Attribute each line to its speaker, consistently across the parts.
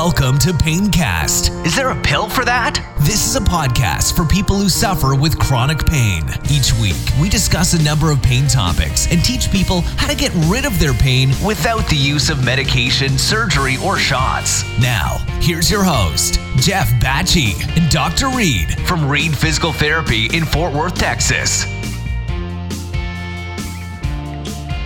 Speaker 1: Welcome to Paincast.
Speaker 2: Is there a pill for that?
Speaker 1: This is a podcast for people who suffer with chronic pain. Each week, we discuss a number of pain topics and teach people how to get rid of their pain.
Speaker 2: Without the use of medication, surgery, or shots.
Speaker 1: Now, here's your host, Jeff Batchy and Dr. Reed.
Speaker 2: From Reed Physical Therapy in Fort Worth, Texas.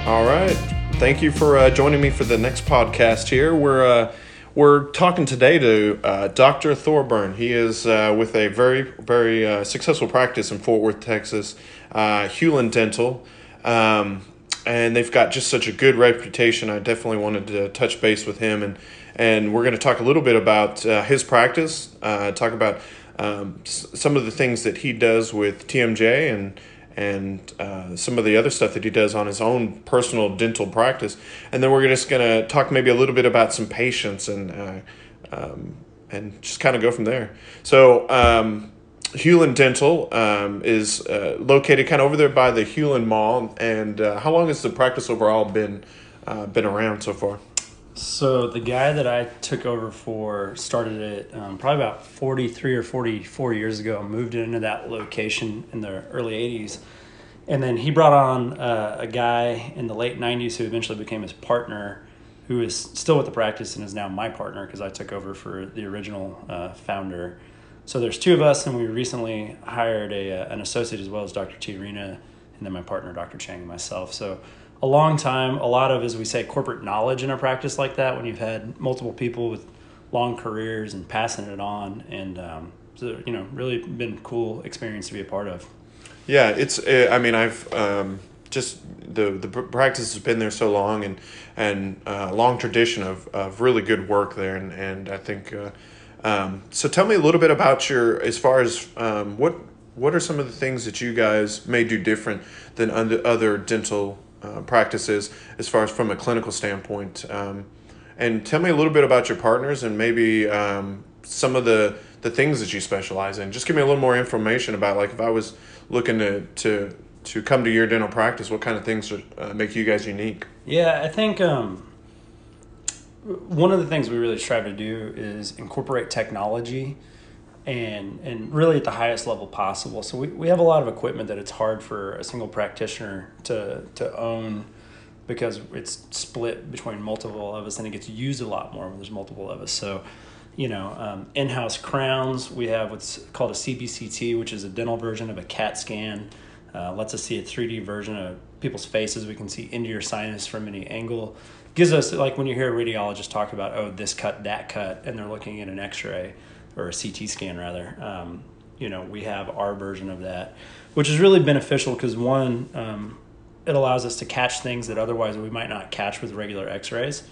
Speaker 3: All right. Thank you for uh, joining me for the next podcast here. We're uh, we're talking today to uh, Dr. Thorburn. He is uh, with a very very uh, successful practice in Fort Worth, Texas, uh, Hulen Dental, um, and they've got just such a good reputation. I definitely wanted to touch base with him, and and we're going to talk a little bit about his practice, talk about um, s- some of the things that he does with TMJ and and uh, some of the other stuff that he does on his own personal dental practice. And then we're just going to talk maybe a little bit about some patients and uh, um, and just kind of go from there. So um, Hulen Dental um, is uh, located kind of over there by the Hulen Mall. And uh, how long has the practice overall been uh, been around so far?
Speaker 4: So the guy that I took over for started it um, probably about 43 or 44 years ago. Moved into that location in the early 80s, and then he brought on uh, a guy in the late 90s who eventually became his partner, who is still with the practice and is now my partner because I took over for the original uh, founder. So there's two of us, and we recently hired a uh, an associate as well as Dr. T. Rena, and then my partner Dr. Chang and myself. So a long time, a lot of, as we say, corporate knowledge in a practice like that when you've had multiple people with long careers and passing it on. And, um, so, you know, really been cool experience to be a part of.
Speaker 3: Yeah, it's. Uh, I mean, I've um, just the the practice has been there so long, and and uh, long tradition of, of really good work there, and and I think. Uh, um, so tell me a little bit about your as far as um, what what are some of the things that you guys may do different than other dental uh, practices as far as from a clinical standpoint. Um, and tell me a little bit about your partners and maybe um, some of the, the things that you specialize in. Just give me a little more information about like if I was looking to to to come to your dental practice, what kind of things would uh, make you guys unique?
Speaker 4: Yeah, I think um, one of the things we really strive to do is incorporate technology and and really at the highest level possible. So we, we have a lot of equipment that it's hard for a single practitioner to to own because it's split between multiple of us and it gets used a lot more when there's multiple of us. So, you know, um, in-house crowns, we have what's called a CBCT, which is a dental version of a CAT scan. Uh, lets us see a 3D version of people's faces. We can see into your sinus from any angle. Gives us, like when you hear a radiologist talk about, oh, this cut, that cut, and they're looking at an x-ray or a CT scan rather. Um, you know, we have our version of that, which is really beneficial because one, um, it allows us to catch things that otherwise we might not catch with regular X-rays,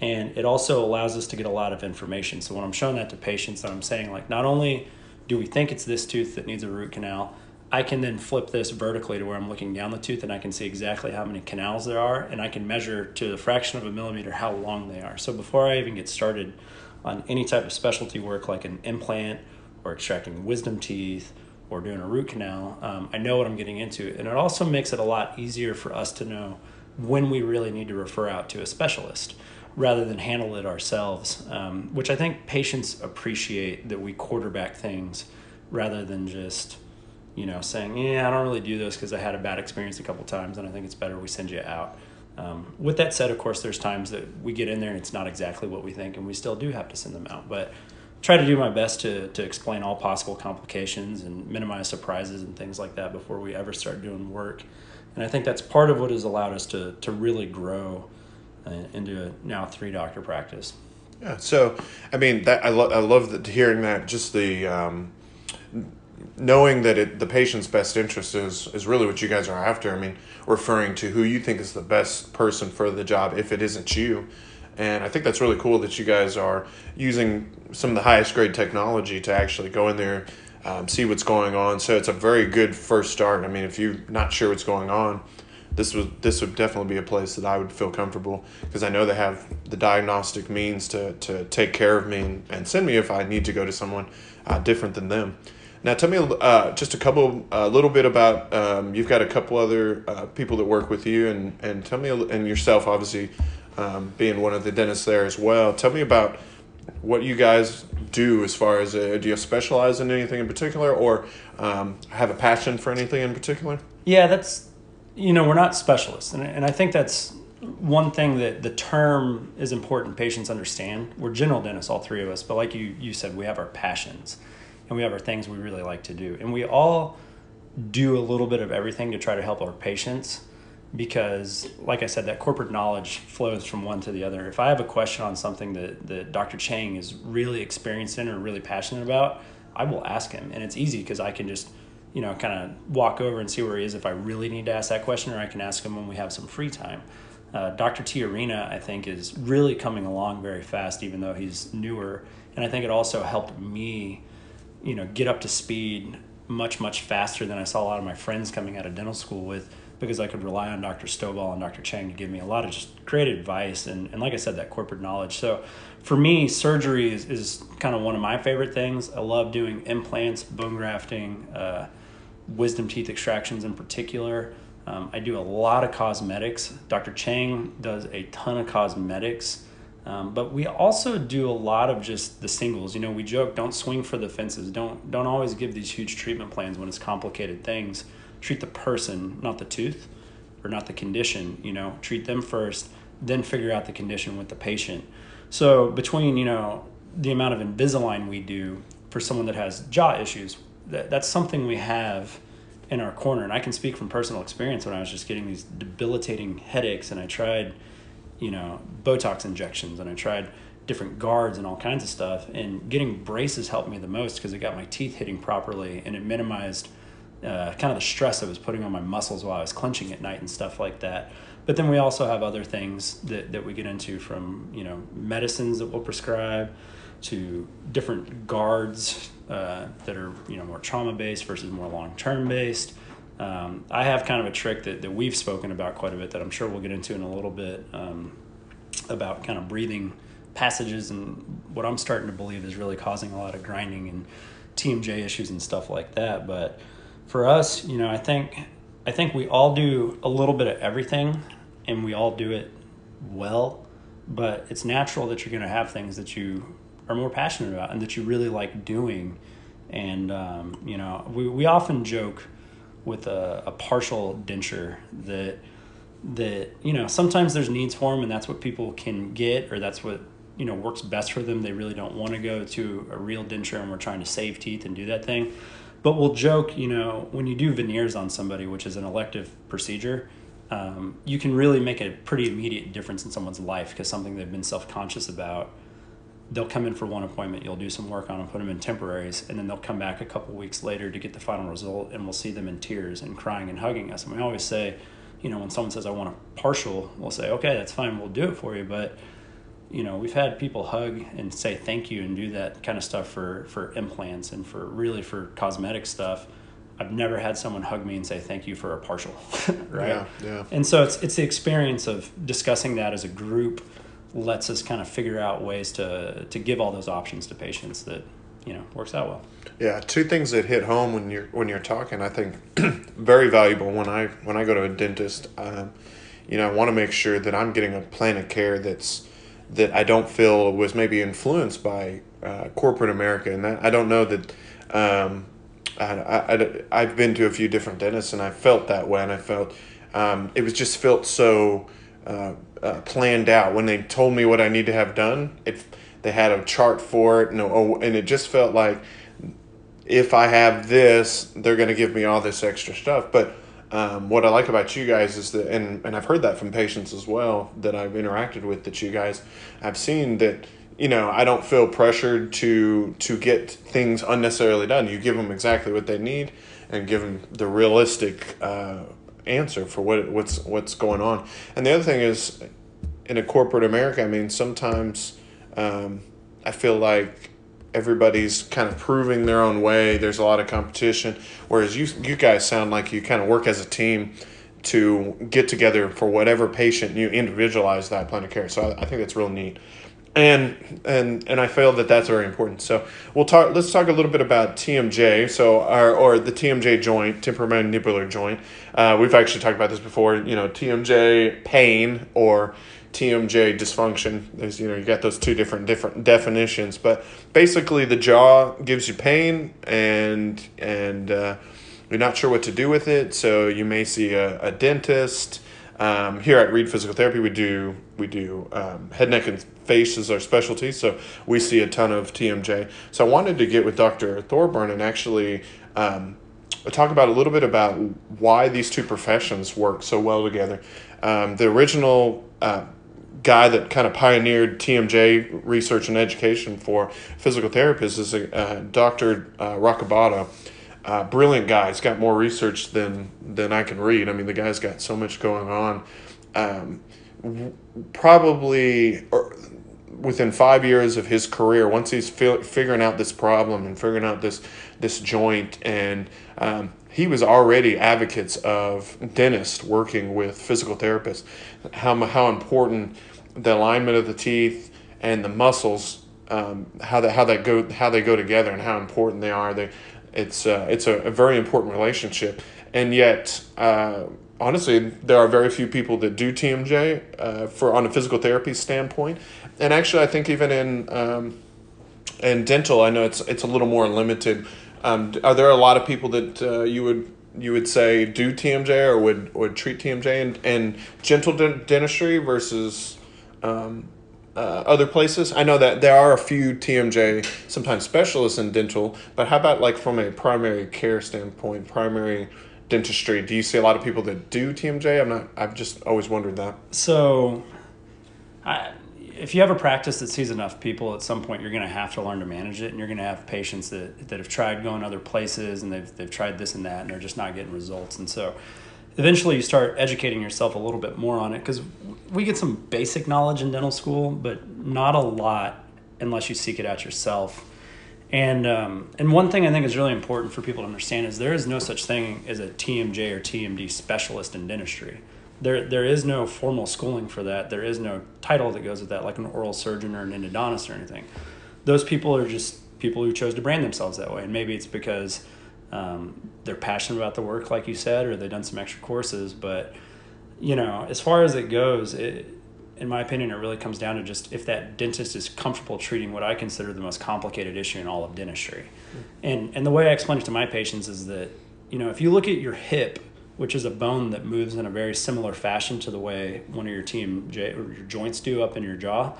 Speaker 4: and it also allows us to get a lot of information. So when I'm showing that to patients, that I'm saying like, not only do we think it's this tooth that needs a root canal, I can then flip this vertically to where I'm looking down the tooth and I can see exactly how many canals there are and I can measure to the fraction of a millimeter how long they are. So before I even get started, on any type of specialty work like an implant or extracting wisdom teeth or doing a root canal, um, I know what I'm getting into. And it also makes it a lot easier for us to know when we really need to refer out to a specialist rather than handle it ourselves, um, which I think patients appreciate that we quarterback things rather than just, you know, saying, yeah, I don't really do this because I had a bad experience a couple times and I think it's better we send you out. Um, with that said, of course, there's times that we get in there and it's not exactly what we think, and we still do have to send them out. But try to do my best to, to explain all possible complications and minimize surprises and things like that before we ever start doing work. And I think that's part of what has allowed us to, to really grow uh, into a now three doctor practice.
Speaker 3: Yeah. So, I mean, that I, lo- I love that hearing that. Just the um, knowing that it, the patient's best interest is is really what you guys are after. I mean, referring to who you think is the best person for the job if it isn't you. And I think that's really cool that you guys are using some of the highest grade technology to actually go in there, um, see what's going on. So it's a very good first start. I mean, if you're not sure what's going on, this would this would definitely be a place that I would feel comfortable because I know they have the diagnostic means to to take care of me and, and send me if I need to go to someone uh, different than them. Now, tell me uh, just a couple, a little bit about. Um, you've got a couple other uh, people that work with you, and and tell me and yourself, obviously, um, being one of the dentists there as well. Tell me about what you guys do as far as uh, do you specialize in anything in particular or um, have a passion for anything in particular?
Speaker 4: Yeah, that's you know we're not specialists, and and I think that's one thing that the term is important. Patients understand we're general dentists, all three of us, but like you you said, we have our passions, and we have our things we really like to do, and we all do a little bit of everything to try to help our patients because like i said that corporate knowledge flows from one to the other. If i have a question on something that, that dr chang is really experienced in or really passionate about i will ask him. And it's easy because i can just you know kind of walk over and see where he is if i really need to ask that question or i can ask him when we have some free time. Uh, dr t arena i think is really coming along very fast even though he's newer. And i think it also helped me you know get up to speed much much faster than i saw a lot of my friends coming out of dental school with because I could rely on Dr. Stovall and Dr. Chang to give me a lot of just great advice and, and like I said, that corporate knowledge. So for me, surgery is, is kind of one of my favorite things. I love doing implants, bone grafting, uh, wisdom teeth extractions in particular. Um, I do a lot of cosmetics. Dr. Chang does a ton of cosmetics. Um, but we also do a lot of just the singles. You know, we joke, don't swing for the fences. Don't don't always give these huge treatment plans when it's complicated things treat the person, not the tooth or not the condition, you know, treat them first, then figure out the condition with the patient. So between, you know, the amount of Invisalign we do for someone that has jaw issues, that, that's something we have in our corner. And I can speak from personal experience when I was just getting these debilitating headaches and I tried, you know, Botox injections and I tried different guards and all kinds of stuff. And getting braces helped me the most because it got my teeth hitting properly and it minimized – uh, kind of the stress I was putting on my muscles while I was clenching at night and stuff like that. But then we also have other things that, that we get into from, you know, medicines that we'll prescribe to different guards uh, that are, you know, more trauma based versus more long term based. Um, I have kind of a trick that, that we've spoken about quite a bit that I'm sure we'll get into in a little bit um, about kind of breathing passages and what I'm starting to believe is really causing a lot of grinding and TMJ issues and stuff like that. But for us, you know, I think I think we all do a little bit of everything and we all do it well, but it's natural that you're going to have things that you are more passionate about and that you really like doing. And, um, you know, we, we often joke with a, a partial denture that, that, you know, sometimes there's needs for them and that's what people can get or that's what, you know, works best for them. They really don't want to go to a real denture and we're trying to save teeth and do that thing but we'll joke, you know, when you do veneers on somebody, which is an elective procedure, um, you can really make a pretty immediate difference in someone's life because something they've been self conscious about. They'll come in for one appointment, you'll do some work on them, put them in temporaries, and then they'll come back a couple weeks later to get the final result, and we'll see them in tears and crying and hugging us. And we always say, you know, when someone says, I want a partial, we'll say, okay, that's fine, we'll do it for you. But you know we've had people hug and say thank you and do that kind of stuff for for implants and for really for cosmetic stuff i've never had someone hug me and say thank you for a partial right
Speaker 3: yeah, yeah.
Speaker 4: and so it's it's the experience of discussing that as a group lets us kind of figure out ways to to give all those options to patients that you know works out well.
Speaker 3: Yeah two things that hit home when you're when you're talking i think very valuable. When i when i go to a dentist um, you know i want to make sure that i'm getting a plan of care that's that I don't feel was maybe influenced by uh, corporate America, and that, I don't know that. Um, I, I, have been to a few different dentists, and I felt that way, and I felt um, it was just felt so uh, uh, planned out. When they told me what I need to have done, it they had a chart for it, and, oh, and it just felt like if I have this, they're going to give me all this extra stuff. But um, what I like about you guys is that, and, and I've heard that from patients as well that I've interacted with, that you guys, I've seen that, you know, I don't feel pressured to to get things unnecessarily done. You give them exactly what they need, and give them the realistic uh, answer for what what's what's going on. And the other thing is, in a corporate America, I mean, sometimes um, I feel like everybody's kind of proving their own way. There's a lot of competition. Whereas you you guys sound like you kind of work as a team to get together for whatever patient you individualize that plan of care. So I, I think that's real neat. And and and I feel that that's very important. So we'll talk. Let's talk a little bit about TMJ. So our or the TMJ joint, temporomandibular joint. Uh, we've actually talked about this before. You know, TMJ pain or TMJ dysfunction. There's you know you got those two different different definitions, but basically the jaw gives you pain and and uh, you're not sure what to do with it, so you may see a, a dentist. Um, here at Reed Physical Therapy, we do we do um, head, neck, and face is our specialty, so we see a ton of TMJ. So I wanted to get with Dr. Thorburn and actually um, talk about a little bit about why these two professions work so well together. Um, the original uh, guy that kind of pioneered TMJ research and education for physical therapists is uh, Dr. Uh, uh, brilliant guy. He's got more research than than I can read. I mean, the guy's got so much going on. Um, probably within five years of his career, once he's fi- figuring out this problem and figuring out this this joint, and um, he was already advocates of dentists working with physical therapists. How how important the alignment of the teeth and the muscles, um, how that how that go how they go together, and how important they are. They it's uh, it's a, a, very important relationship, and yet uh, honestly, there are very few people that do TMJ uh, for on a physical therapy standpoint, and actually, I think even in um, in dental, I know it's it's a little more limited. Um, are there a lot of people that uh, you would you would say do TMJ or would would treat TMJ and and gentle dentistry versus um, uh, other places? I know that there are a few TMJ, sometimes specialists in dental, but how about like from a primary care standpoint, primary dentistry? Do you see a lot of people that do TMJ? I'm not. I've just always wondered that.
Speaker 4: So, I, if you have a practice that sees enough people, at some point you're going to have to learn to manage it, and you're going to have patients that, that have tried going other places and they've they've tried this and that, and they're just not getting results. And so, eventually you start educating yourself a little bit more on it because we get some basic knowledge in dental school, but not a lot unless you seek it out yourself. And um, and one thing I think is really important for people to understand is there is no such thing as a TMJ or TMD specialist in dentistry. There there is no formal schooling for that. There is no title that goes with that, like an oral surgeon or an endodontist or anything. Those people are just people who chose to brand themselves that way, and maybe it's because um, they're passionate about the work, like you said, or they've done some extra courses. But you know, as far as it goes, it, in my opinion, it really comes down to just if that dentist is comfortable treating what I consider the most complicated issue in all of dentistry. Mm-hmm. And and the way I explain it to my patients is that you know if you look at your hip, which is a bone that moves in a very similar fashion to the way one of your team or your joints do up in your jaw,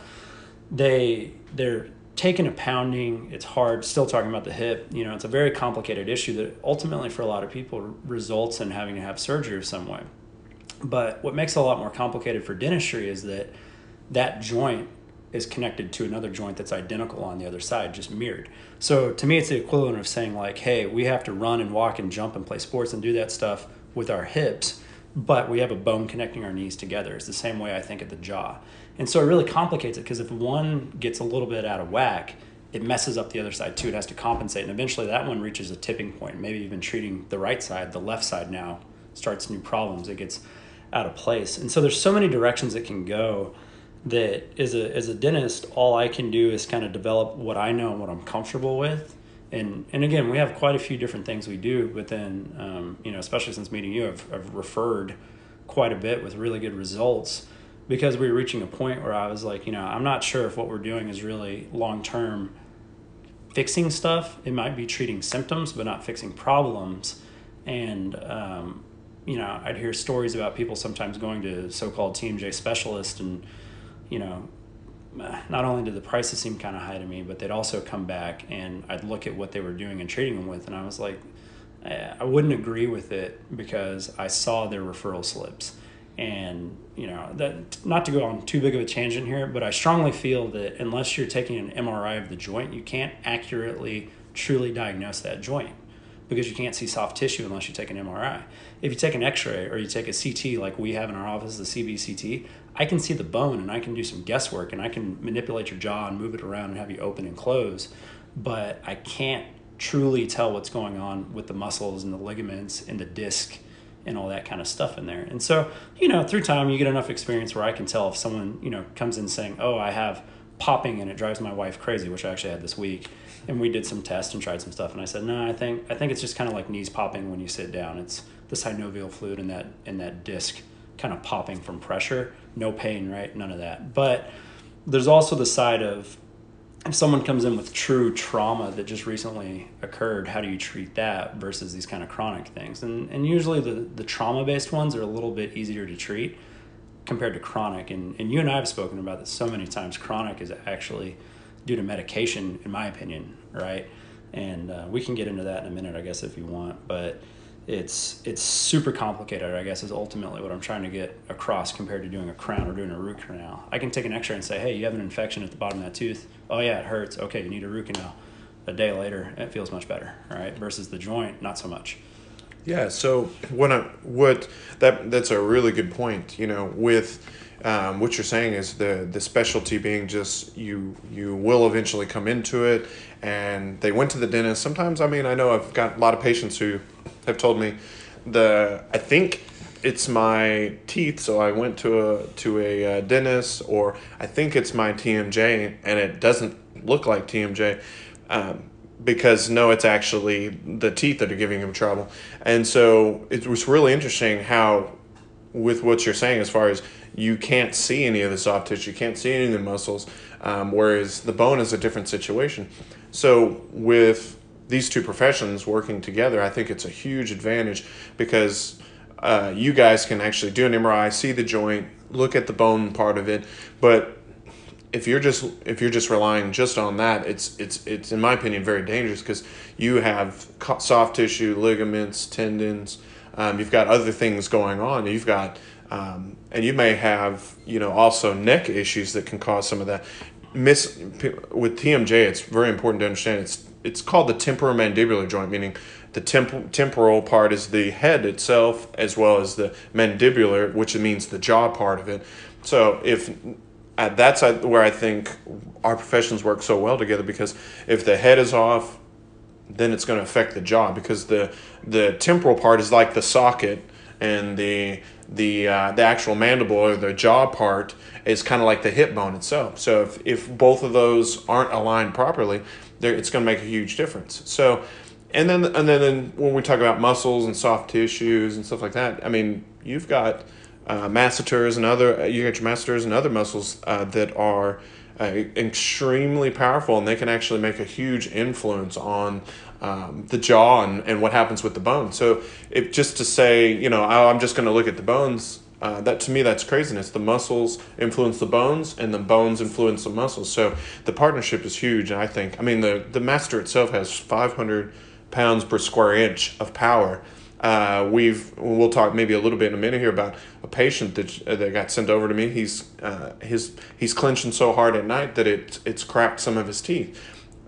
Speaker 4: they they're taking a pounding, it's hard. Still talking about the hip, you know, it's a very complicated issue that ultimately for a lot of people results in having to have surgery of some way. But what makes it a lot more complicated for dentistry is that that joint is connected to another joint that's identical on the other side, just mirrored. So to me, it's the equivalent of saying like, hey, we have to run and walk and jump and play sports and do that stuff with our hips, but we have a bone connecting our knees together. It's the same way I think of the jaw. And so it really complicates it because if one gets a little bit out of whack, it messes up the other side too. It has to compensate. And eventually that one reaches a tipping point. Maybe even treating the right side, the left side now starts new problems. It gets out of place. And so there's so many directions it can go that as a, as a dentist, all I can do is kind of develop what I know and what I'm comfortable with. And, and again, we have quite a few different things we do, but then, um, you know, especially since meeting you, I've, I've referred quite a bit with really good results because we were reaching a point where I was like, you know, I'm not sure if what we're doing is really long term fixing stuff. It might be treating symptoms, but not fixing problems. And, um, you know, I'd hear stories about people sometimes going to so called TMJ specialists, and, you know, not only did the prices seem kind of high to me, but they'd also come back and I'd look at what they were doing and treating them with, and I was like, I wouldn't agree with it because I saw their referral slips and you know that not to go on too big of a tangent here but i strongly feel that unless you're taking an mri of the joint you can't accurately truly diagnose that joint because you can't see soft tissue unless you take an mri if you take an x-ray or you take a ct like we have in our office the cbct i can see the bone and i can do some guesswork and i can manipulate your jaw and move it around and have you open and close but i can't truly tell what's going on with the muscles and the ligaments and the disc and all that kind of stuff in there. And so, you know, through time, you get enough experience where I can tell if someone, you know, comes in saying, oh, I have popping and it drives my wife crazy, which I actually had this week. And we did some tests and tried some stuff. And I said, no, I think, I think it's just kind of like knees popping when you sit down. It's the synovial fluid in that, in that disc kind of popping from pressure. No pain, right? None of that. But there's also the side of if someone comes in with true trauma that just recently occurred, how do you treat that versus these kind of chronic things? And and usually the the trauma based ones are a little bit easier to treat compared to chronic. And and you and I have spoken about this so many times. Chronic is actually due to medication, in my opinion, right? And uh, we can get into that in a minute, I guess, if you want. But it's it's super complicated i guess is ultimately what i'm trying to get across compared to doing a crown or doing a root canal. I can take an x-ray and say hey you have an infection at the bottom of that tooth. Oh yeah it hurts. Okay you need a root canal. A day later it feels much better right versus the joint not so much.
Speaker 3: Yeah so what I, what that that's a really good point you know with um, what you're saying is the the specialty being just you you will eventually come into it and they went to the dentist. Sometimes i mean i know i've got a lot of patients who have told me the I think it's my teeth, so I went to a to a uh, dentist, or I think it's my TMJ, and it doesn't look like TMJ, um, because no, it's actually the teeth that are giving him trouble, and so it was really interesting how, with what you're saying as far as you can't see any of the soft tissue, you can't see any of the muscles, um, whereas the bone is a different situation. So with these two professions working together, I think it's a huge advantage because uh, you guys can actually do an MRI, see the joint, look at the bone part of it, but if you're just if you're just relying just on that, it's it's it's in my opinion very dangerous because you have soft tissue, ligaments, tendons. Um, you've got other things going on. You've got um, and you may have you know also neck issues that can cause some of that. Miss with TMJ, it's very important to understand it's it's called the temporomandibular joint, meaning the temp- temporal part is the head itself, as well as the mandibular, which means the jaw part of it. So if uh, that's where I think our professions work so well together because if the head is off, then it's going to affect the jaw because the the temporal part is like the socket and the the uh, the actual mandible or the jaw part is kind of like the hip bone itself. So if, if both of those aren't aligned properly, it's going to make a huge difference. So, and then and then when we talk about muscles and soft tissues and stuff like that, I mean, you've got uh, masseters and other you got your masseters and other muscles uh, that are uh, extremely powerful, and they can actually make a huge influence on um, the jaw and, and what happens with the bone. So, if just to say, you know, oh, I'm just going to look at the bones uh, that to me that's craziness. The muscles influence the bones and the bones influence the muscles. So the partnership is huge and i think. I mean the, the masseter itself has 500 pounds per square inch of power. Uh, we've we'll talk maybe a little bit in a minute here about a patient that that got sent over to me. He's uh, his he's clenching so hard at night that it it's cracked some of his teeth.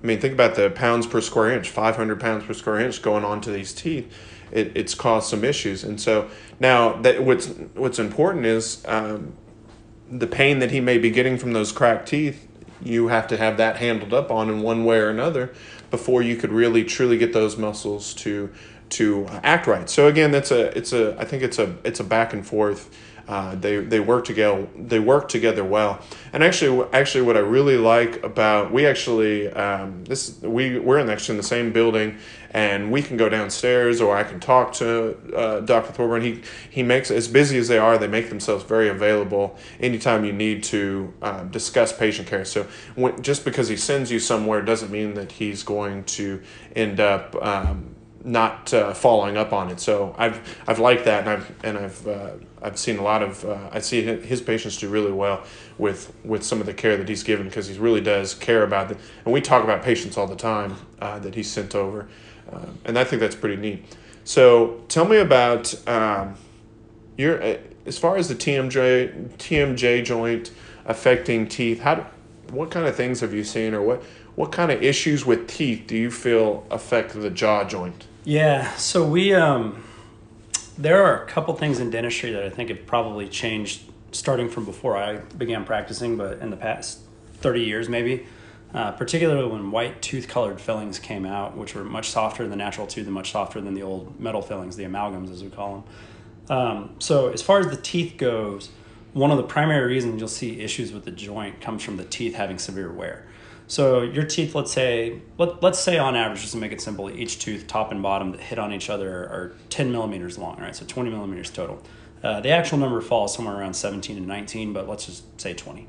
Speaker 3: I mean, think about the pounds per square inch, five hundred pounds per square inch going onto these teeth it, it's caused some issues. And so now that what's what's important is um, the pain that he may be getting from those cracked teeth. You have to have that handled up on in one way or another before you could really truly get those muscles to to act right. So again, that's a it's a I think it's a it's a back and forth uh, they they work together. They work together well. And actually, actually, what I really like about we actually um, this we we're in actually in the same building, and we can go downstairs, or I can talk to uh, Dr. Thorburn. He he makes as busy as they are, they make themselves very available anytime you need to uh, discuss patient care. So when, just because he sends you somewhere doesn't mean that he's going to end up. Um, not uh, following up on it. So I've I've liked that, and I've and I've uh, I've seen a lot of uh, I see his patients do really well with with some of the care that he's given because he really does care about them. And we talk about patients all the time uh, that he's sent over, uh, and I think that's pretty neat. So tell me about um, your uh, as far as the TMJ TMJ joint affecting teeth. How what kind of things have you seen, or what what kind of issues with teeth do you feel affect the jaw joint?
Speaker 4: Yeah, so we um, there are a couple things in dentistry that I think have probably changed starting from before I began practicing, but in the past thirty years maybe. Uh, particularly when white tooth colored fillings came out, which were much softer than the natural tooth and much softer than the old metal fillings, the amalgams as we call them. Um, so, as far as the teeth goes, one of the primary reasons you'll see issues with the joint comes from the teeth having severe wear. So your teeth, let's say, let, let's say on average, just to make it simple, each tooth, top and bottom, that hit on each other are 10 millimeters long, right? So 20 millimeters total. Uh, the actual number falls somewhere around 17 and 19, but let's just say 20.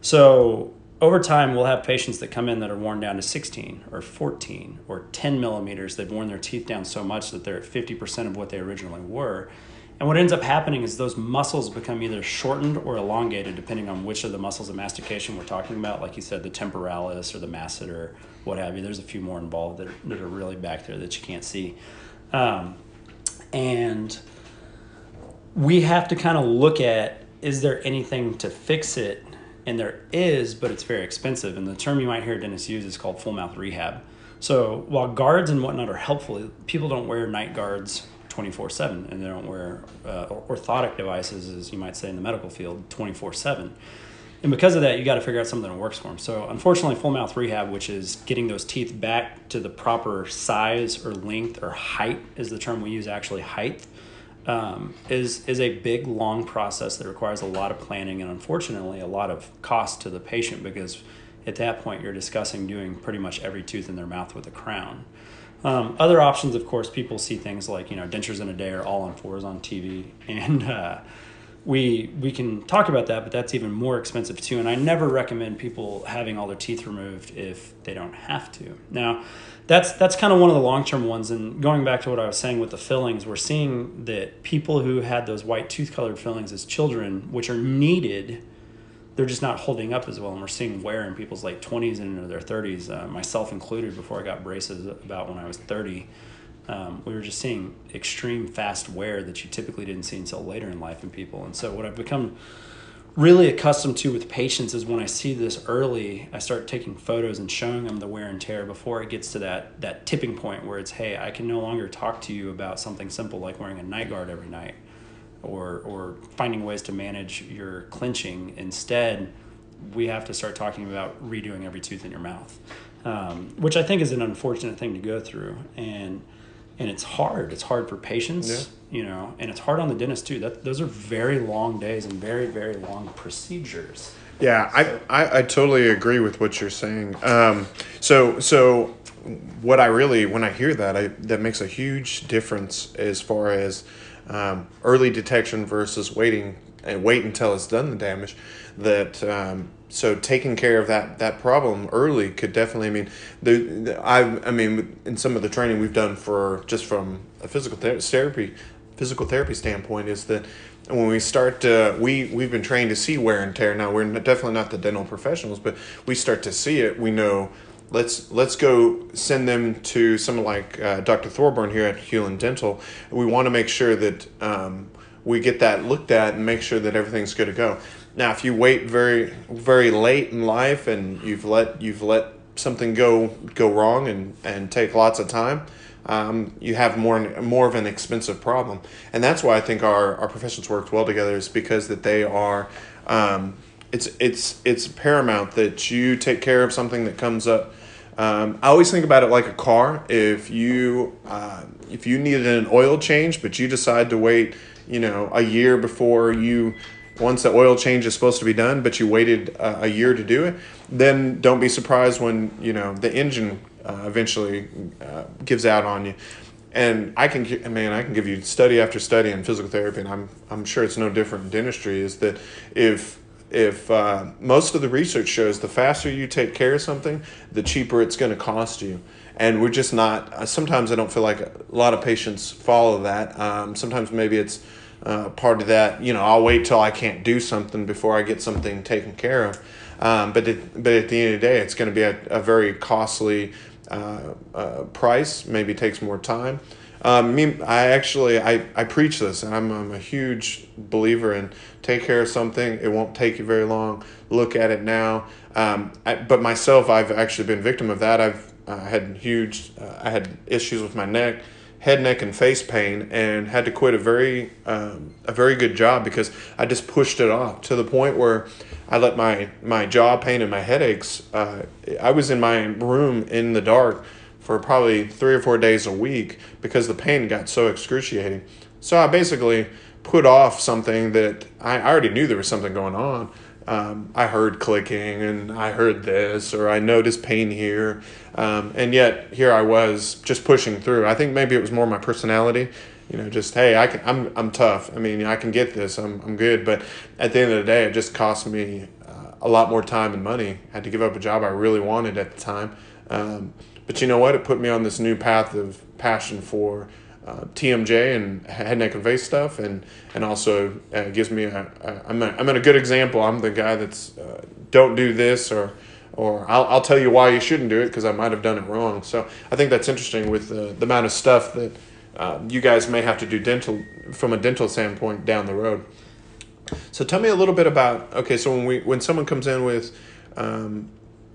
Speaker 4: So over time, we'll have patients that come in that are worn down to 16 or 14 or 10 millimeters. They've worn their teeth down so much that they're at 50% of what they originally were. And what ends up happening is those muscles become either shortened or elongated, depending on which of the muscles of mastication we're talking about. Like you said, the temporalis or the masseter, what have you. There's a few more involved that are, that are really back there that you can't see. Um, and we have to kind of look at is there anything to fix it? And there is, but it's very expensive. And the term you might hear dentists use is called full mouth rehab. So while guards and whatnot are helpful, people don't wear night guards 24 7 and they don't wear uh, orthotic devices, as you might say in the medical field, 24 7. And because of that, you got to figure out something that works for them. So, unfortunately, full mouth rehab, which is getting those teeth back to the proper size or length or height, is the term we use actually, height, um, is, is a big, long process that requires a lot of planning and unfortunately a lot of cost to the patient because at that point you're discussing doing pretty much every tooth in their mouth with a crown. Um, other options, of course, people see things like you know dentures in a day or all on fours on TV, and uh, we we can talk about that, but that's even more expensive too. And I never recommend people having all their teeth removed if they don't have to. Now, that's that's kind of one of the long term ones. And going back to what I was saying with the fillings, we're seeing that people who had those white tooth colored fillings as children, which are needed they're just not holding up as well. And we're seeing wear in people's late 20s and into their 30s, uh, myself included, before I got braces about when I was 30. Um, we were just seeing extreme fast wear that you typically didn't see until later in life in people. And so, what I've become really accustomed to with patients is when I see this early, I start taking photos and showing them the wear and tear before it gets to that that tipping point where it's, hey, I can no longer talk to you about something simple like wearing a night guard every night or or finding ways to manage your clinching. Instead, we have to start talking about redoing every tooth in your mouth, um, which I think is an unfortunate thing to go through, and and it's hard. It's hard for patients, yeah. you know, and it's hard on the dentist too. That those are very long days and very very long procedures.
Speaker 3: Yeah, I, I, I totally agree with what you're saying. Um, so so what I really when I hear that I that makes a huge difference as far as um, early detection versus waiting and wait until it's done the damage. That um, so taking care of that that problem early could definitely. I mean, the, the I I mean in some of the training we've done for just from a physical therapy physical therapy standpoint is that when we start we we've been trained to see wear and tear now we're definitely not the dental professionals but we start to see it we know let's let's go send them to someone like uh, Dr. Thorburn here at Hulen Dental. We want to make sure that um, we get that looked at and make sure that everything's good to go. Now, if you wait very very late in life and you've let you've let something go go wrong and and take lots of time. Um, you have more more of an expensive problem, and that's why I think our, our professions worked well together. Is because that they are um, it's it's it's paramount that you take care of something that comes up um, I always think about it like a car. If you uh, if you needed an oil change, but you decide to wait, you know, a year before you once the oil change is supposed to be done, but you waited uh, a year to do it, then don't be surprised when you know the engine uh, eventually uh, gives out on you. And I can, man, I can give you study after study in physical therapy, and I'm I'm sure it's no different in dentistry. Is that if if uh, most of the research shows the faster you take care of something, the cheaper it's going to cost you. And we're just not, uh, sometimes I don't feel like a lot of patients follow that. Um, sometimes maybe it's uh, part of that, you know, I'll wait till I can't do something before I get something taken care of. Um, but, it, but at the end of the day, it's going to be a, a very costly uh, uh, price, maybe takes more time. Um, me, I actually I, I preach this, and I'm, I'm a huge believer in take care of something. It won't take you very long. Look at it now. Um, I, but myself, I've actually been victim of that. I've had huge. Uh, I had issues with my neck, head, neck, and face pain, and had to quit a very um, a very good job because I just pushed it off to the point where I let my my jaw pain and my headaches. Uh, I was in my room in the dark for probably three or four days a week because the pain got so excruciating. So I basically put off something that I, already knew there was something going on. Um, I heard clicking and I heard this, or I noticed pain here. Um, and yet here I was just pushing through. I think maybe it was more my personality. you know, just hey, I can, I'm I'm tough. I mean, I can get this. I'm I'm good. But at the end of the day, it just cost me uh, a lot more time and money. I had to give up a job I really wanted at the time. Um, but you know what? It put me on this new path of passion for uh, TMJ and head, neck, and face stuff, and and also uh, gives me a, a I'm a, I'm in a good example. I'm the guy that's uh, don't do this or or I'll, I'll tell you why you shouldn't do it because I might have done it wrong. So I think that's interesting with the, the amount of stuff that uh, you guys may have to do dental from a dental standpoint down the road. So tell me a little bit about okay. So when we when someone comes in with um,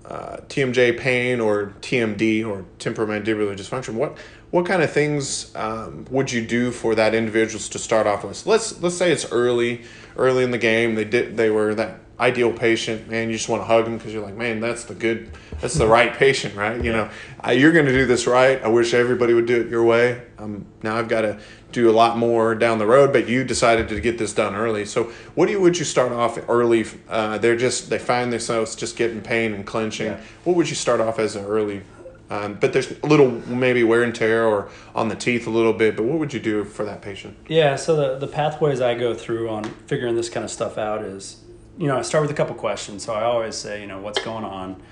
Speaker 3: uh, TMJ pain or TMD or temporomandibular dysfunction, what what kind of things um, would you do for that individuals to start off with? Let's let's say it's early early in the game. They did they were that ideal patient, man, you just want to hug them because you're like, man, that's the good, that's the right patient, right? You know, you're going to do this right. I wish everybody would do it your way. Um, now I've got to do a lot more down the road, but you decided to get this done early. So what do you, would you start off early? Uh, they're just, they find themselves just getting pain and clenching. Yeah. What would you start off as an early um, but there's a little maybe wear and tear or on the teeth a little bit. But what would you do for that patient?
Speaker 4: Yeah, so the, the pathways I go through on figuring this kind of stuff out is you know, I start with a couple questions. So I always say, you know, what's going on?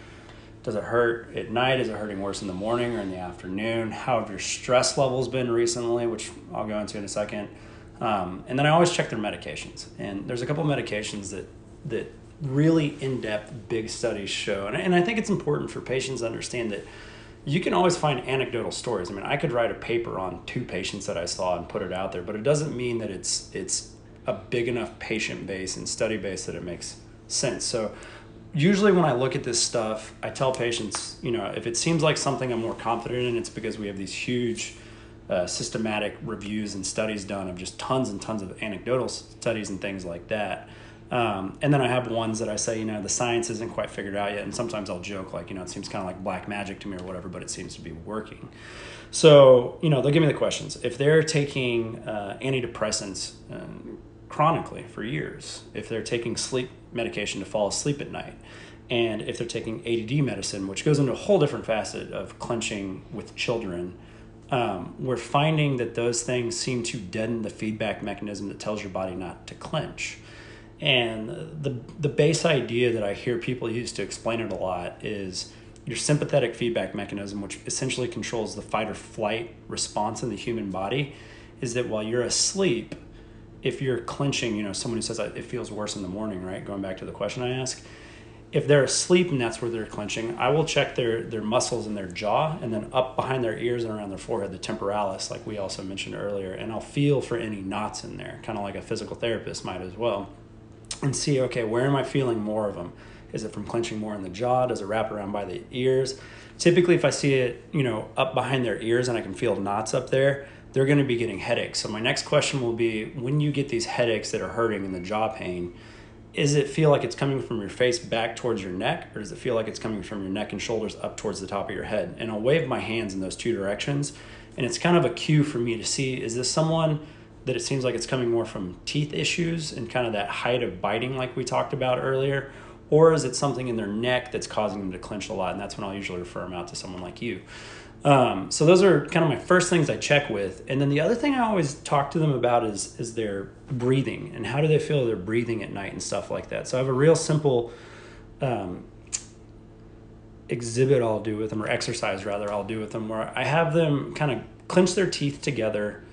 Speaker 4: Does it hurt at night? Is it hurting worse in the morning or in the afternoon? How have your stress levels been recently, which I'll go into in a second. Um, and then I always check their medications. And there's a couple medications that that really in-depth big studies show. And, and I think it's important for patients to understand that you can always find anecdotal stories. I mean, I could write a paper on two patients that I saw and put it out there, but it doesn't mean that it's it's a big enough patient base and study base that it makes sense. So usually when I look at this stuff, I tell patients, you know, if it seems like something I'm more confident in, it's because we have these huge uh, systematic reviews and studies done of just tons and tons of anecdotal studies and things like that. Um, and then I have ones that I say, you know, the science isn't quite figured out yet. And sometimes I'll joke, like, you know, it seems kind of like black magic to me or whatever, but it seems to be working. So, you know, they'll give me the questions. If they're taking uh, antidepressants, um, chronically for years, if they're taking sleep medication to fall asleep at night, and if they're taking ADD medicine, which goes into a whole different facet of clenching with children, um, we're finding that those things seem to deaden the feedback mechanism that tells your body not to clench. And the, the base idea that I hear people use to explain it a lot is your sympathetic feedback mechanism, which essentially controls the fight or flight response in the human body, is that while you're asleep, if you're clenching, you know, someone who says it feels worse in the morning, right? Going back to the question I asked, if they're asleep and that's where they're clenching, I will check their their muscles in their jaw and then up behind their ears and around their forehead, the temporalis, like we also mentioned earlier, and I'll feel for any knots in there, kind of like a physical therapist might as well, and see, okay, where am I feeling more of them? Is it from clenching more in the jaw? Does it wrap around by the ears? Typically, if I see it, you know, up behind their ears and I can feel knots up there, they're going to be getting headaches. So my next question will be when you get these headaches that are hurting and the jaw pain, is it feel like it's coming from your face back towards your neck or does it feel like it's coming from your neck and shoulders up towards the top of your head? And I'll wave my hands in those two directions and it's kind of a cue for me to see is this someone that it seems like it's coming more from teeth issues and kind of that height of biting like we talked about earlier or is it something in their neck that's causing them to clench a lot and that's when I'll usually refer them out to someone like you. Um, so those are kind of my first things I check with, and then the other thing I always talk to them about is is their breathing and how do they feel they're breathing at night and stuff like that. So I have a real simple um, exhibit I'll do with them or exercise rather I'll do with them where I have them kind of clench their teeth together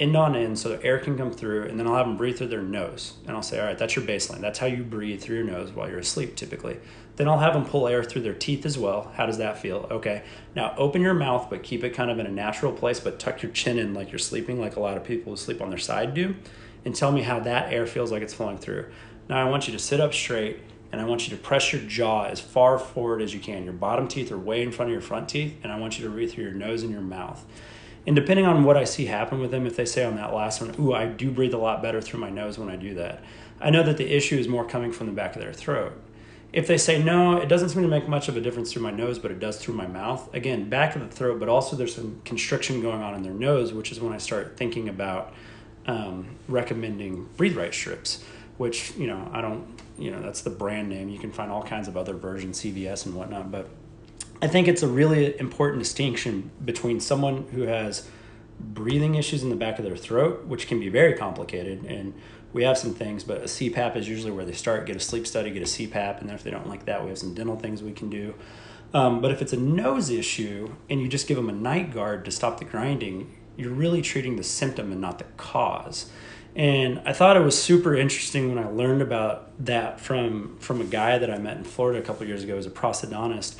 Speaker 4: end on end so the air can come through and then I'll have them breathe through their nose. And I'll say all right that's your baseline. That's how you breathe through your nose while you're asleep typically. Then I'll have them pull air through their teeth as well. How does that feel? Okay. Now open your mouth but keep it kind of in a natural place but tuck your chin in like you're sleeping like a lot of people who sleep on their side do and tell me how that air feels like it's flowing through. Now I want you to sit up straight and I want you to press your jaw as far forward as you can. Your bottom teeth are way in front of your front teeth and I want you to breathe through your nose and your mouth and depending on what I see happen with them, if they say on that last one, ooh, I do breathe a lot better through my nose when I do that, I know that the issue is more coming from the back of their throat. If they say, no, it doesn't seem to make much of a difference through my nose, but it does through my mouth, again, back of the throat, but also there's some constriction going on in their nose, which is when I start thinking about um, recommending breathe right strips, which, you know, I don't, you know, that's the brand name. You can find all kinds of other versions, CVS and whatnot, but I think it's a really important distinction between someone who has breathing issues in the back of their throat, which can be very complicated. And we have some things, but a CPAP is usually where they start. Get a sleep study, get a CPAP, and then if they don't like that, we have some dental things we can do. Um, but if it's a nose issue and you just give them a night guard to stop the grinding, you're really treating the symptom and not the cause. And I thought it was super interesting when I learned about that from from a guy that I met in Florida a couple years ago as a prosthodontist.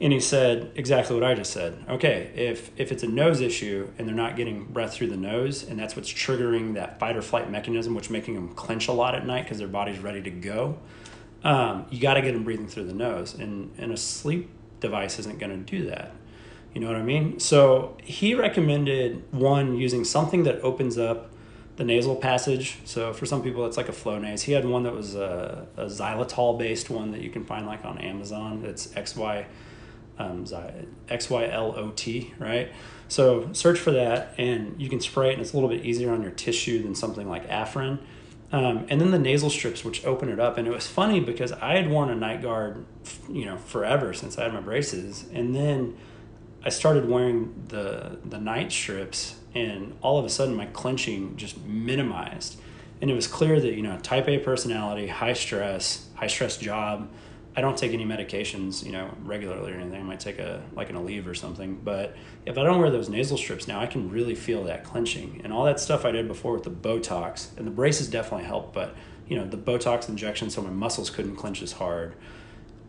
Speaker 4: And he said exactly what I just said. Okay, if if it's a nose issue and they're not getting breath through the nose, and that's what's triggering that fight or flight mechanism, which making them clench a lot at night because their body's ready to go, um, you got to get them breathing through the nose. And and a sleep device isn't going to do that. You know what I mean? So he recommended one using something that opens up the nasal passage. So for some people, it's like a Flonase. He had one that was a, a xylitol based one that you can find like on Amazon. It's XY, um, XYLOT, right? So search for that and you can spray it and it's a little bit easier on your tissue than something like Afrin. Um, and then the nasal strips, which open it up. And it was funny because I had worn a night guard, you know, forever since I had my braces. And then I started wearing the the night strips, and all of a sudden my clenching just minimized. And it was clear that you know, type A personality, high stress, high stress job. I don't take any medications, you know, regularly or anything. I might take a like an Aleve or something. But if I don't wear those nasal strips now, I can really feel that clenching and all that stuff I did before with the Botox and the braces definitely helped. But you know, the Botox injection, so my muscles couldn't clench as hard.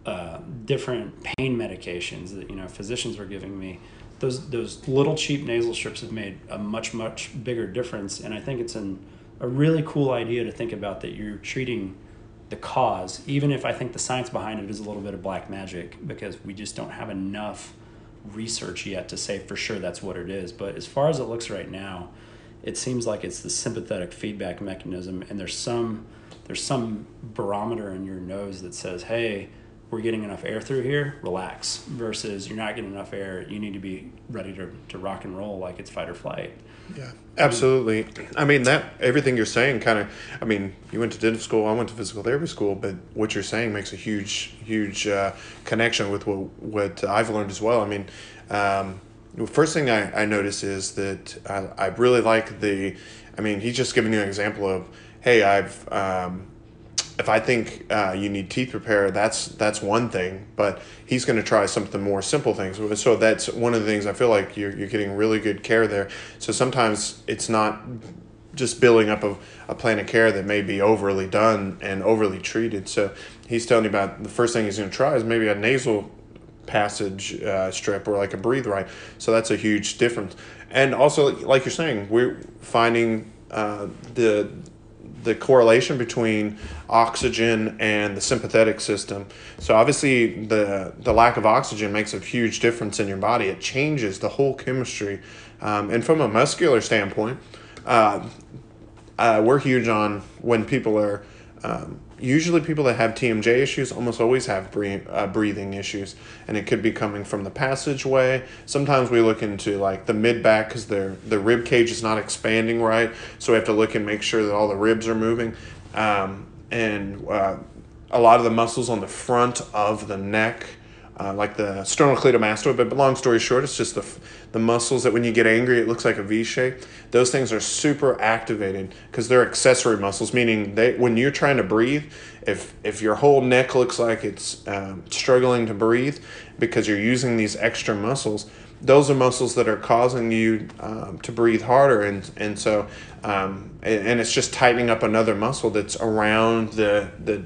Speaker 4: Uh, different pain medications that you know physicians were giving me. Those those little cheap nasal strips have made a much much bigger difference, and I think it's an a really cool idea to think about that you're treating the cause, even if I think the science behind it is a little bit of black magic because we just don't have enough research yet to say for sure that's what it is. But as far as it looks right now, it seems like it's the sympathetic feedback mechanism, and there's some there's some barometer in your nose that says, "Hey, we're getting enough air through here, relax." Versus you're not getting enough air, you need to be ready to, to rock and roll like it's fight or flight.
Speaker 3: Yeah, absolutely. I mean that everything you're saying kind of. I mean, you went to dental school. I went to physical therapy school, but what you're saying makes a huge, huge uh, connection with what what I've learned as well. I mean, um, the first thing I, I notice is that I, I really like the. I mean, he's just giving you an example of, hey, I've. Um, if I think uh, you need teeth repair, that's that's one thing. But he's going to try something more simple things. So that's one of the things I feel like you're you're getting really good care there. So sometimes it's not just building up a, a plan of care that may be overly done and overly treated. So he's telling you about the first thing he's going to try is maybe a nasal passage uh, strip or like a breathe right. So that's a huge difference. And also, like you're saying, we're finding uh, the the correlation between oxygen and the sympathetic system. So obviously the the lack of oxygen makes a huge difference in your body. It changes the whole chemistry. Um, and from a muscular standpoint, uh, uh, we're huge on when people are um, usually people that have TMJ issues almost always have breathing, uh, breathing issues, and it could be coming from the passageway. Sometimes we look into like the mid back because their the rib cage is not expanding right, so we have to look and make sure that all the ribs are moving, um, and uh, a lot of the muscles on the front of the neck uh, like the sternocleidomastoid. But long story short, it's just the, the muscles that when you get angry, it looks like a V shape. Those things are super activated because they're accessory muscles, meaning they when you're trying to breathe, if if your whole neck looks like it's um, struggling to breathe because you're using these extra muscles, those are muscles that are causing you um, to breathe harder, and and so um, and, it's just tightening up another muscle that's around the the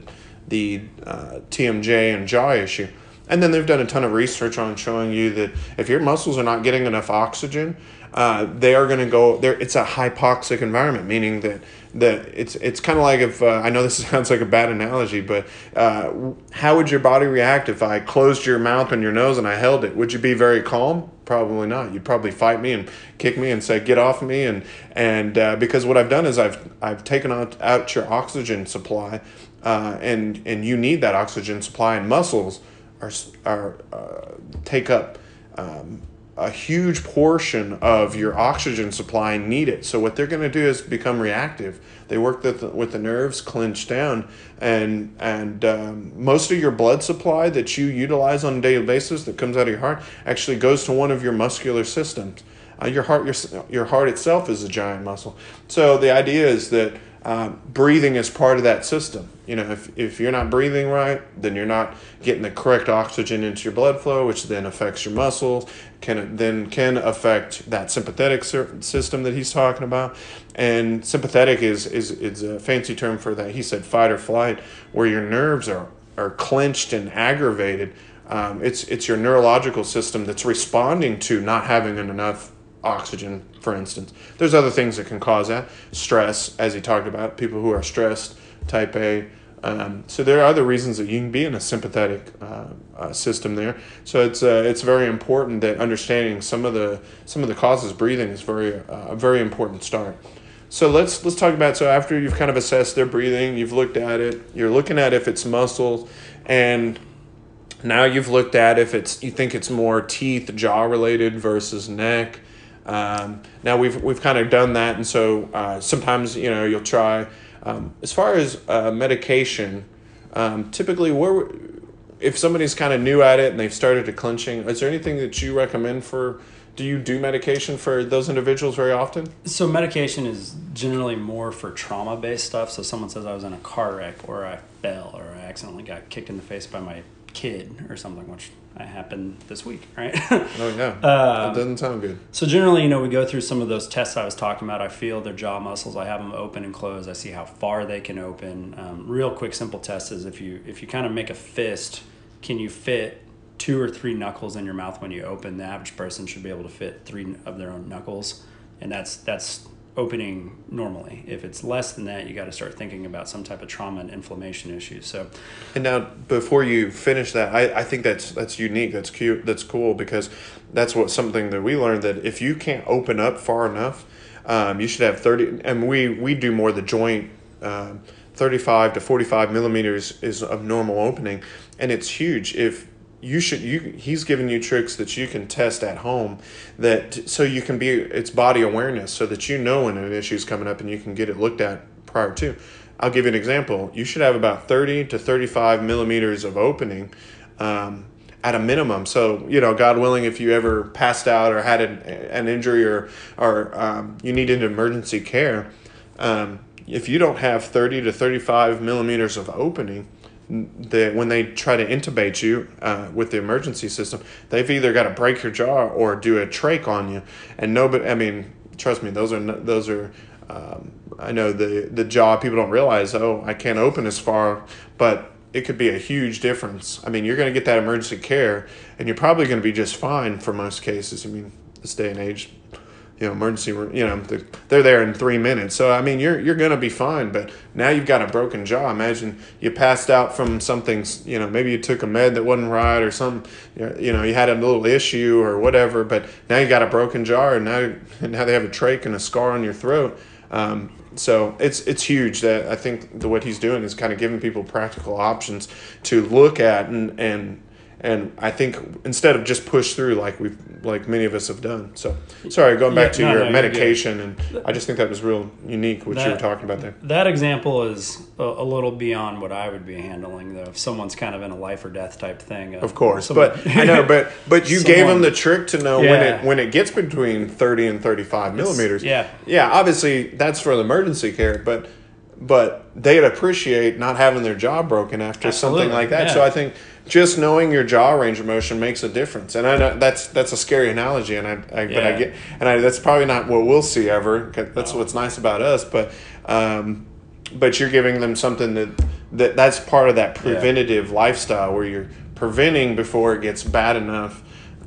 Speaker 3: the uh, TMJ and jaw issue. And then they've done a ton of research on showing you that if your muscles are not getting enough oxygen, uh, they are going to go there. It's a hypoxic environment, meaning that that it's it's kind of like if uh, I know this sounds like a bad analogy, but uh, how would your body react if I closed your mouth and your nose and I held it? Would you be very calm? Probably not. You'd probably fight me and kick me and say get off me and and uh, because what I've done is I've I've taken out, out your oxygen supply, uh, and and you need that oxygen supply and muscles are, are uh, take up um, a huge portion of your oxygen supply and need it. So what they're going to do is become reactive. They work with the, with the nerves, clench down, and and um, most of your blood supply that you utilize on a daily basis that comes out of your heart actually goes to one of your muscular systems. Uh, your heart, your your heart itself is a giant muscle. So the idea is that uh, breathing is part of that system. You know, if, if you're not breathing right, then you're not getting the correct oxygen into your blood flow, which then affects your muscles, can then can affect that sympathetic system that he's talking about. And sympathetic is, is, is a fancy term for that. He said fight or flight, where your nerves are, are clenched and aggravated. Um, it's, it's your neurological system that's responding to not having enough oxygen, for instance. There's other things that can cause that. Stress, as he talked about, people who are stressed, type A. Um, so there are other reasons that you can be in a sympathetic uh, uh, system there. So it's uh, it's very important that understanding some of the some of the causes breathing is very uh, a very important start. So let's let's talk about so after you've kind of assessed their breathing, you've looked at it, you're looking at if it's muscles, and now you've looked at if it's you think it's more teeth, jaw related versus neck um, now we've we've kind of done that, and so uh, sometimes you know you'll try. Um, as far as uh, medication, um, typically where if somebody's kind of new at it and they've started to clenching, is there anything that you recommend for? Do you do medication for those individuals very often?
Speaker 4: So medication is generally more for trauma based stuff. So someone says I was in a car wreck or I fell or I accidentally got kicked in the face by my kid or something, which I happened this week, right?
Speaker 3: oh yeah, um, that doesn't sound good.
Speaker 4: So generally, you know, we go through some of those tests I was talking about. I feel their jaw muscles. I have them open and close. I see how far they can open. Um, real quick, simple test is if you if you kind of make a fist, can you fit two or three knuckles in your mouth when you open? The average person should be able to fit three of their own knuckles, and that's that's opening normally. If it's less than that, you got to start thinking about some type of trauma and inflammation issues. So,
Speaker 3: and now before you finish that, I, I think that's that's unique. That's cute. That's cool because that's what something that we learned that if you can't open up far enough, um, you should have thirty. And we we do more the joint. Um, 35 to 45 millimeters is of normal opening and it's huge if you should you he's giving you tricks that you can test at home that so you can be it's body awareness so that you know when an issue is coming up and you can get it looked at prior to. I'll give you an example. You should have about 30 to 35 millimeters of opening um, at a minimum. So you know god willing if you ever passed out or had an, an injury or or um, you needed emergency care um, if you don't have 30 to 35 millimeters of opening the, when they try to intubate you uh, with the emergency system, they've either got to break your jaw or do a trach on you. And nobody, I mean, trust me, those are those are. Um, I know the the jaw people don't realize. Oh, I can't open as far, but it could be a huge difference. I mean, you're going to get that emergency care, and you're probably going to be just fine for most cases. I mean, this day and age, you know, emergency room, you know, they're there in three minutes. So, I mean, you're, you're to be fine, but now you've got a broken jaw. Imagine you passed out from something, you know, maybe you took a med that wasn't right or some, you know, you had a little issue or whatever, but now you got a broken jaw and now, now they have a trach and a scar on your throat. Um, so it's it's huge that I think the, what he's doing is kind of giving people practical options to look at and and and I think instead of just push through like we've like many of us have done. So sorry, going back yeah, to no, your no, medication, and I just think that was real unique what that, you were talking about there.
Speaker 4: That example is a, a, little beyond what I would be handling though. If someone's kind of in a life or death type thing,
Speaker 3: uh, of course. But I know, but but you someone, gave them the trick to know yeah. when it when it gets between thirty and thirty five millimeters.
Speaker 4: Yeah,
Speaker 3: yeah. Obviously, that's for the emergency care, but but they'd appreciate not having their jaw broken after Absolutely. something like that. Yeah. So I think just knowing your jaw range of motion makes a difference. And I know that's that's a scary analogy, and I, I yeah. but I get and I, that's probably not what we'll see ever. That's no. what's nice about us, but um, but you're giving them something that that that's part of that preventative yeah. lifestyle where you're preventing before it gets bad enough.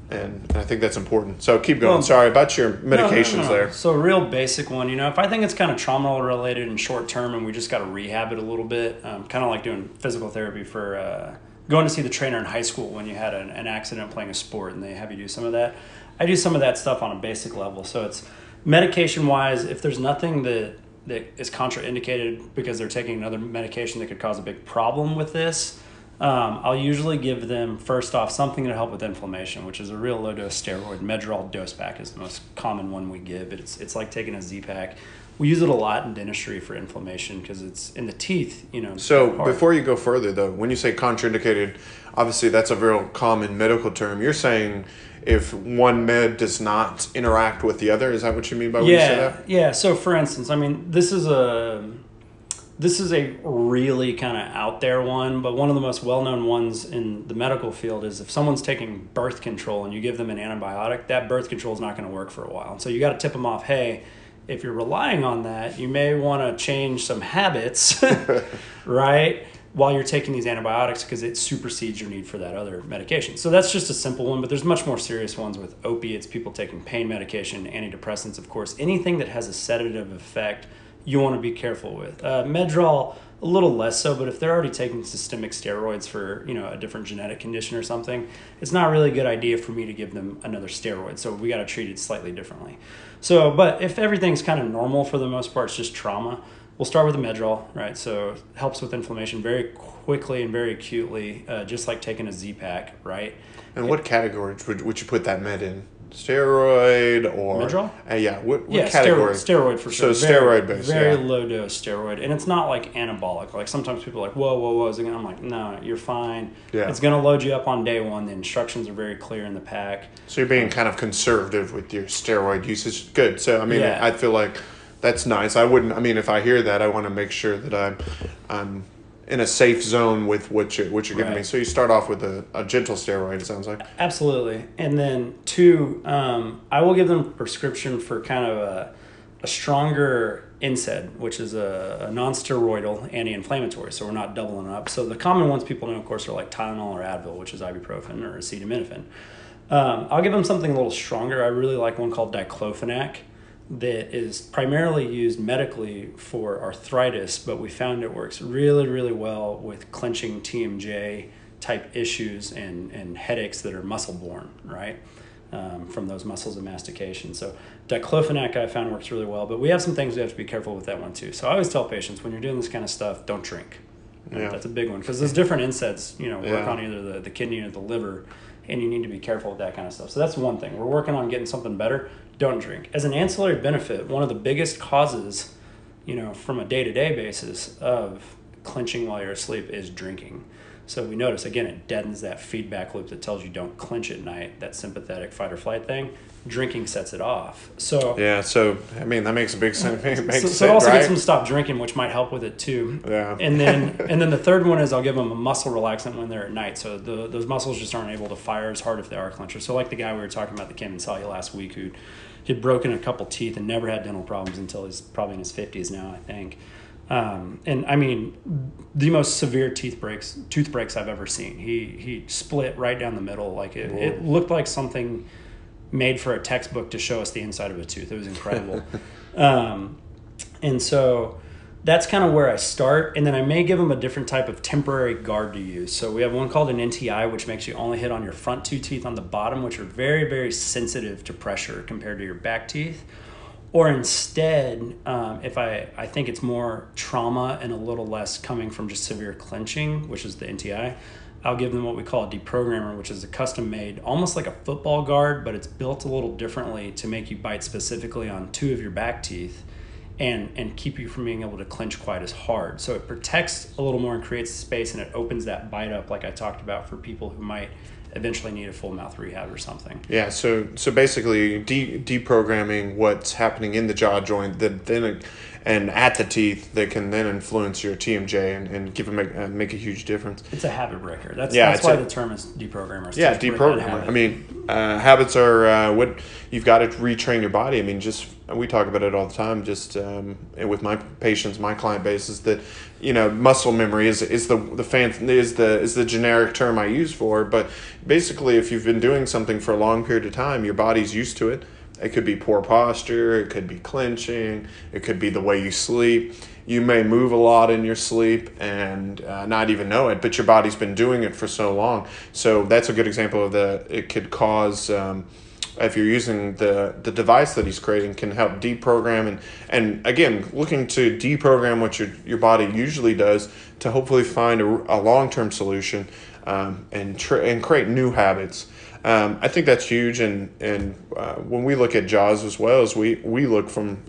Speaker 3: And I think that's important. So keep going. Well, Sorry about your medications no, no, there.
Speaker 4: So a real basic one, you know, if I think it's kind of trauma related and short term, and we just got to rehab it a little bit, um, kind of like doing physical therapy for uh, going to see the trainer in high school when you had an, an accident playing a sport and they have you do some of that. I do some of that stuff on a basic level. So it's medication wise, if there's nothing that that is contraindicated because they're taking another medication that could cause a big problem with this, um, I'll usually give them first off something to help with inflammation, which is a real low dose steroid. Medrol dose pack is the most common one we give. It's it's like taking a Z pack. We use it a lot in dentistry for inflammation because it's in the teeth. You know.
Speaker 3: So before you go further, though, when you say contraindicated, obviously that's a real common medical term. You're saying if one med does not interact with the other, is that what you mean by when you say
Speaker 4: yeah,
Speaker 3: that?
Speaker 4: yeah. So for instance, I mean, this is a this is a really kind of out there one, but one of the most well known ones in the medical field is if someone's taking birth control and you give them an antibiotic, that birth control is not going to work for a while. And so you got to tip them off, hey, if you're relying on that, you may want to change some habits, right? While you're taking these antibiotics because it supersedes your need for that other medication. So that's just a simple one, but there's much more serious ones with opiates, people taking pain medication, antidepressants, of course. Anything that has a sedative effect, you want to be careful with. Uh, Medrol, a little less so, but if they're already taking systemic steroids for you know a different genetic condition or something, it's not really a good idea for me to give them another steroid. So we got to treat it slightly differently. So, but if everything's kind of normal for the most part, it's just trauma. We'll start with the Medrol, right? So it helps with inflammation very quickly and very acutely, uh, just like taking a Z pack, right?
Speaker 3: And what categories would, would you put that med in? Steroid or
Speaker 4: Medrol?
Speaker 3: Uh, yeah, what, what
Speaker 4: yeah,
Speaker 3: category?
Speaker 4: steroid, steroid for sure.
Speaker 3: So
Speaker 4: Very-
Speaker 3: steroid based.
Speaker 4: very
Speaker 3: yeah.
Speaker 4: low dose steroid, and it's not like anabolic. Like sometimes people are like, whoa, whoa, whoa, is? I'm like, no, you're fine.
Speaker 3: Yeah.
Speaker 4: It's gonna load you up on day one. The instructions are very clear in the pack.
Speaker 3: So you're being kind of conservative with your steroid usage. Good. So I mean,
Speaker 4: Yeah.
Speaker 3: I feel like that's nice. I wouldn't. I mean, if I hear that, I want to make sure that I'm, I'm in a safe zone with what you're what you're giving me. So you start off with a, a gentle steroid. It sounds like.
Speaker 4: Absolutely. And then two, um, I will give them a prescription for kind of a, a stronger NSAID, which is a, a non-steroidal anti-inflammatory. So we're not doubling up. So the common ones people know, of course, are like Tylenol or Advil, which is ibuprofen or acetaminophen. Um, I'll give them something a little stronger. I really like one called diclofenac that is primarily used medically for arthritis, but we found it works really, really well with clenching TMJ type issues and, and headaches that are muscle borne, right? Um, from those muscles of mastication. So diclofenac I found works really well, but we have some things we have to be careful with that one too. So I always tell patients when you're doing this kind of stuff, don't drink.
Speaker 3: Yeah.
Speaker 4: That's a big one because those different NSAIDs, you know, work
Speaker 3: Yeah.
Speaker 4: on either the, the kidney or the liver, and you need to be careful with that kind of stuff. So that's one thing. We're working on getting something better. Don't drink. As an ancillary benefit, one of the biggest causes, you know, from a day to day basis of clenching while you're asleep is drinking. So we notice again, it deadens that feedback loop that tells you don't clench at night, that sympathetic fight or flight thing. Drinking sets it off. So
Speaker 3: Yeah. So I mean, that makes a big sense. Makes
Speaker 4: so, so it also
Speaker 3: right?
Speaker 4: gets them to stop drinking, which might help with it too.
Speaker 3: Yeah.
Speaker 4: And then and then the third one is I'll give them a muscle relaxant when they're at night. So the, those muscles just aren't able to fire as hard if they are clenchers. So like the guy we were talking about that came and saw you last week who had broken a couple teeth and never had dental problems until he's probably in his fifties now, I think. Um, and I mean, the most severe teeth breaks, tooth breaks I've ever seen. He he split right down the middle, like it, it looked like something made for a textbook to show us the inside of a tooth. It was incredible. um, and so that's kind of where I start. And then I may give them a different type of temporary guard to use. So we have one called an NTI, which makes you only hit on your front two teeth on the bottom, which are very, very sensitive to pressure compared to your back teeth. Or instead, um, if I, I think it's more trauma and a little less coming from just severe clenching, which is the NTI, I'll give them what we call a deprogrammer, which is a custom made, almost like a football guard, but it's built a little differently to make you bite specifically on two of your back teeth and, and keep you from being able to clench quite as hard. So it protects a little more and creates space and it opens that bite up, like I talked about, for people who might eventually need a full mouth rehab or something.
Speaker 3: Yeah, so so basically de- deprogramming what's happening in the jaw joint that then and at the teeth that can then influence your TMJ and, and give them a, uh, make a huge difference.
Speaker 4: It's a habit breaker. That's,
Speaker 3: Yeah,
Speaker 4: that's why
Speaker 3: a-
Speaker 4: the term is deprogrammer.
Speaker 3: Yeah, deprogrammer. I mean, uh, habits are uh, what you've got to retrain your body. I mean, just we talk about it all the time. Just um, and with my patients, my client base is that you know muscle memory is is the the fan is the is the generic term I use for. But basically, if you've been doing something for a long period of time, your body's used to it. It could be poor posture. It could be clenching. It could be the way you sleep. You may move a lot in your sleep and uh, not even know it, but your body's been doing it for so long. So that's a good example of the. It could cause. Um, if you're using the the device that he's creating can help deprogram and and again looking to deprogram what your your body usually does to hopefully find a, a long term solution um, and tr- and create new habits. Um, I think that's huge, and and uh, when we look at Jaws as well as we we look from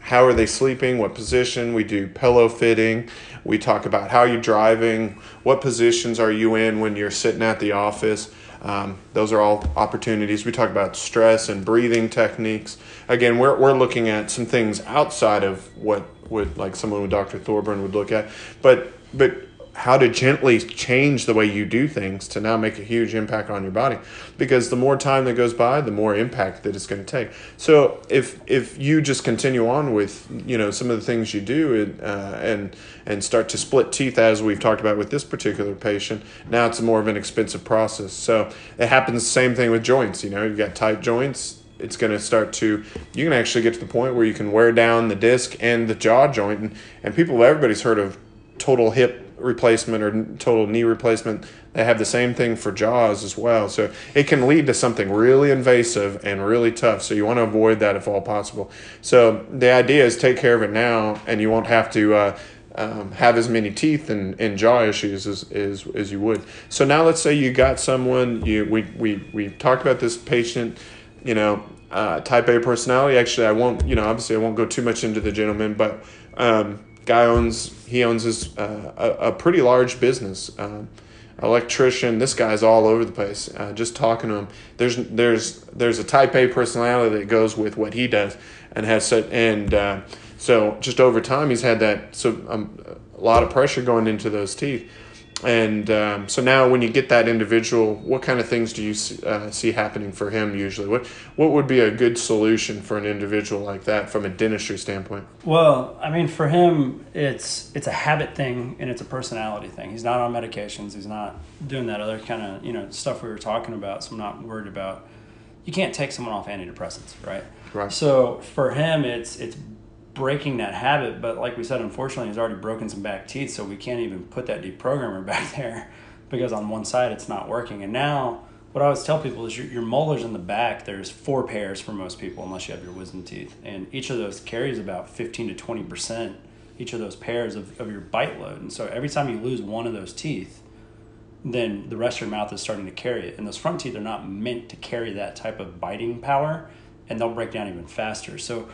Speaker 3: how are they sleeping, what position. We do pillow fitting. We talk about how you're driving, what positions are you in when you're sitting at the office. Um, those are all opportunities. We talk about stress and breathing techniques. Again, we're, we're looking at some things outside of what would like someone with Dr. Thorburn would look at, but but how to gently change the way you do things to now make a huge impact on your body. Because the more time that goes by the more impact that it's going to take. So if if you just continue on with you know some of the things you do uh, and and start to split teeth as we've talked about with this particular patient now it's more of an expensive process. So it happens the same thing with joints you know you've got tight joints it's going to start to you can actually get to the point where you can wear down the disc and the jaw joint and, and people everybody's heard of total hip replacement or total knee replacement. They have the same thing for jaws as well. So it can lead to something really invasive and really tough. So you want to avoid that if all possible. So the idea is take care of it now, and you won't have to. Uh, um, have as many teeth and, and jaw issues as, as, as you would. So now let's say you got someone, you, we, we, we talked about this patient, you know, uh, type A personality. Actually, I won't, you know, obviously I won't go too much into the gentleman, but um, guy owns he owns his uh, a, a, pretty large business. Uh, electrician this guy's all over the place uh, just talking to him. There's there's there's a type a personality that goes with what he does and has set and uh, so just over time he's had that so um, a lot of pressure going into those teeth and um, so now when you get that individual what kind of things do you see, uh, see, happening for him usually? What what would be a good solution for an individual like that from a dentistry standpoint?
Speaker 4: Well i mean for him it's it's a habit thing and it's a personality thing. He's not on medications. He's not doing that other kind of you know stuff we were talking about so i'm not worried about you can't take someone off antidepressants right?
Speaker 3: Right.
Speaker 4: So for him it's it's breaking that habit. But like we said, unfortunately, he's already broken some back teeth, so we can't even put that deprogrammer back there because on one side it's not working. And now, what I always tell people is your, your molars in the back, there's four pairs for most people, unless you have your wisdom teeth. And each of those carries about 15 to 20%, each of those pairs of, of your bite load. And so every time you lose one of those teeth, then the rest of your mouth is starting to carry it. And those front teeth are not meant to carry that type of biting power, and they'll break down even faster. So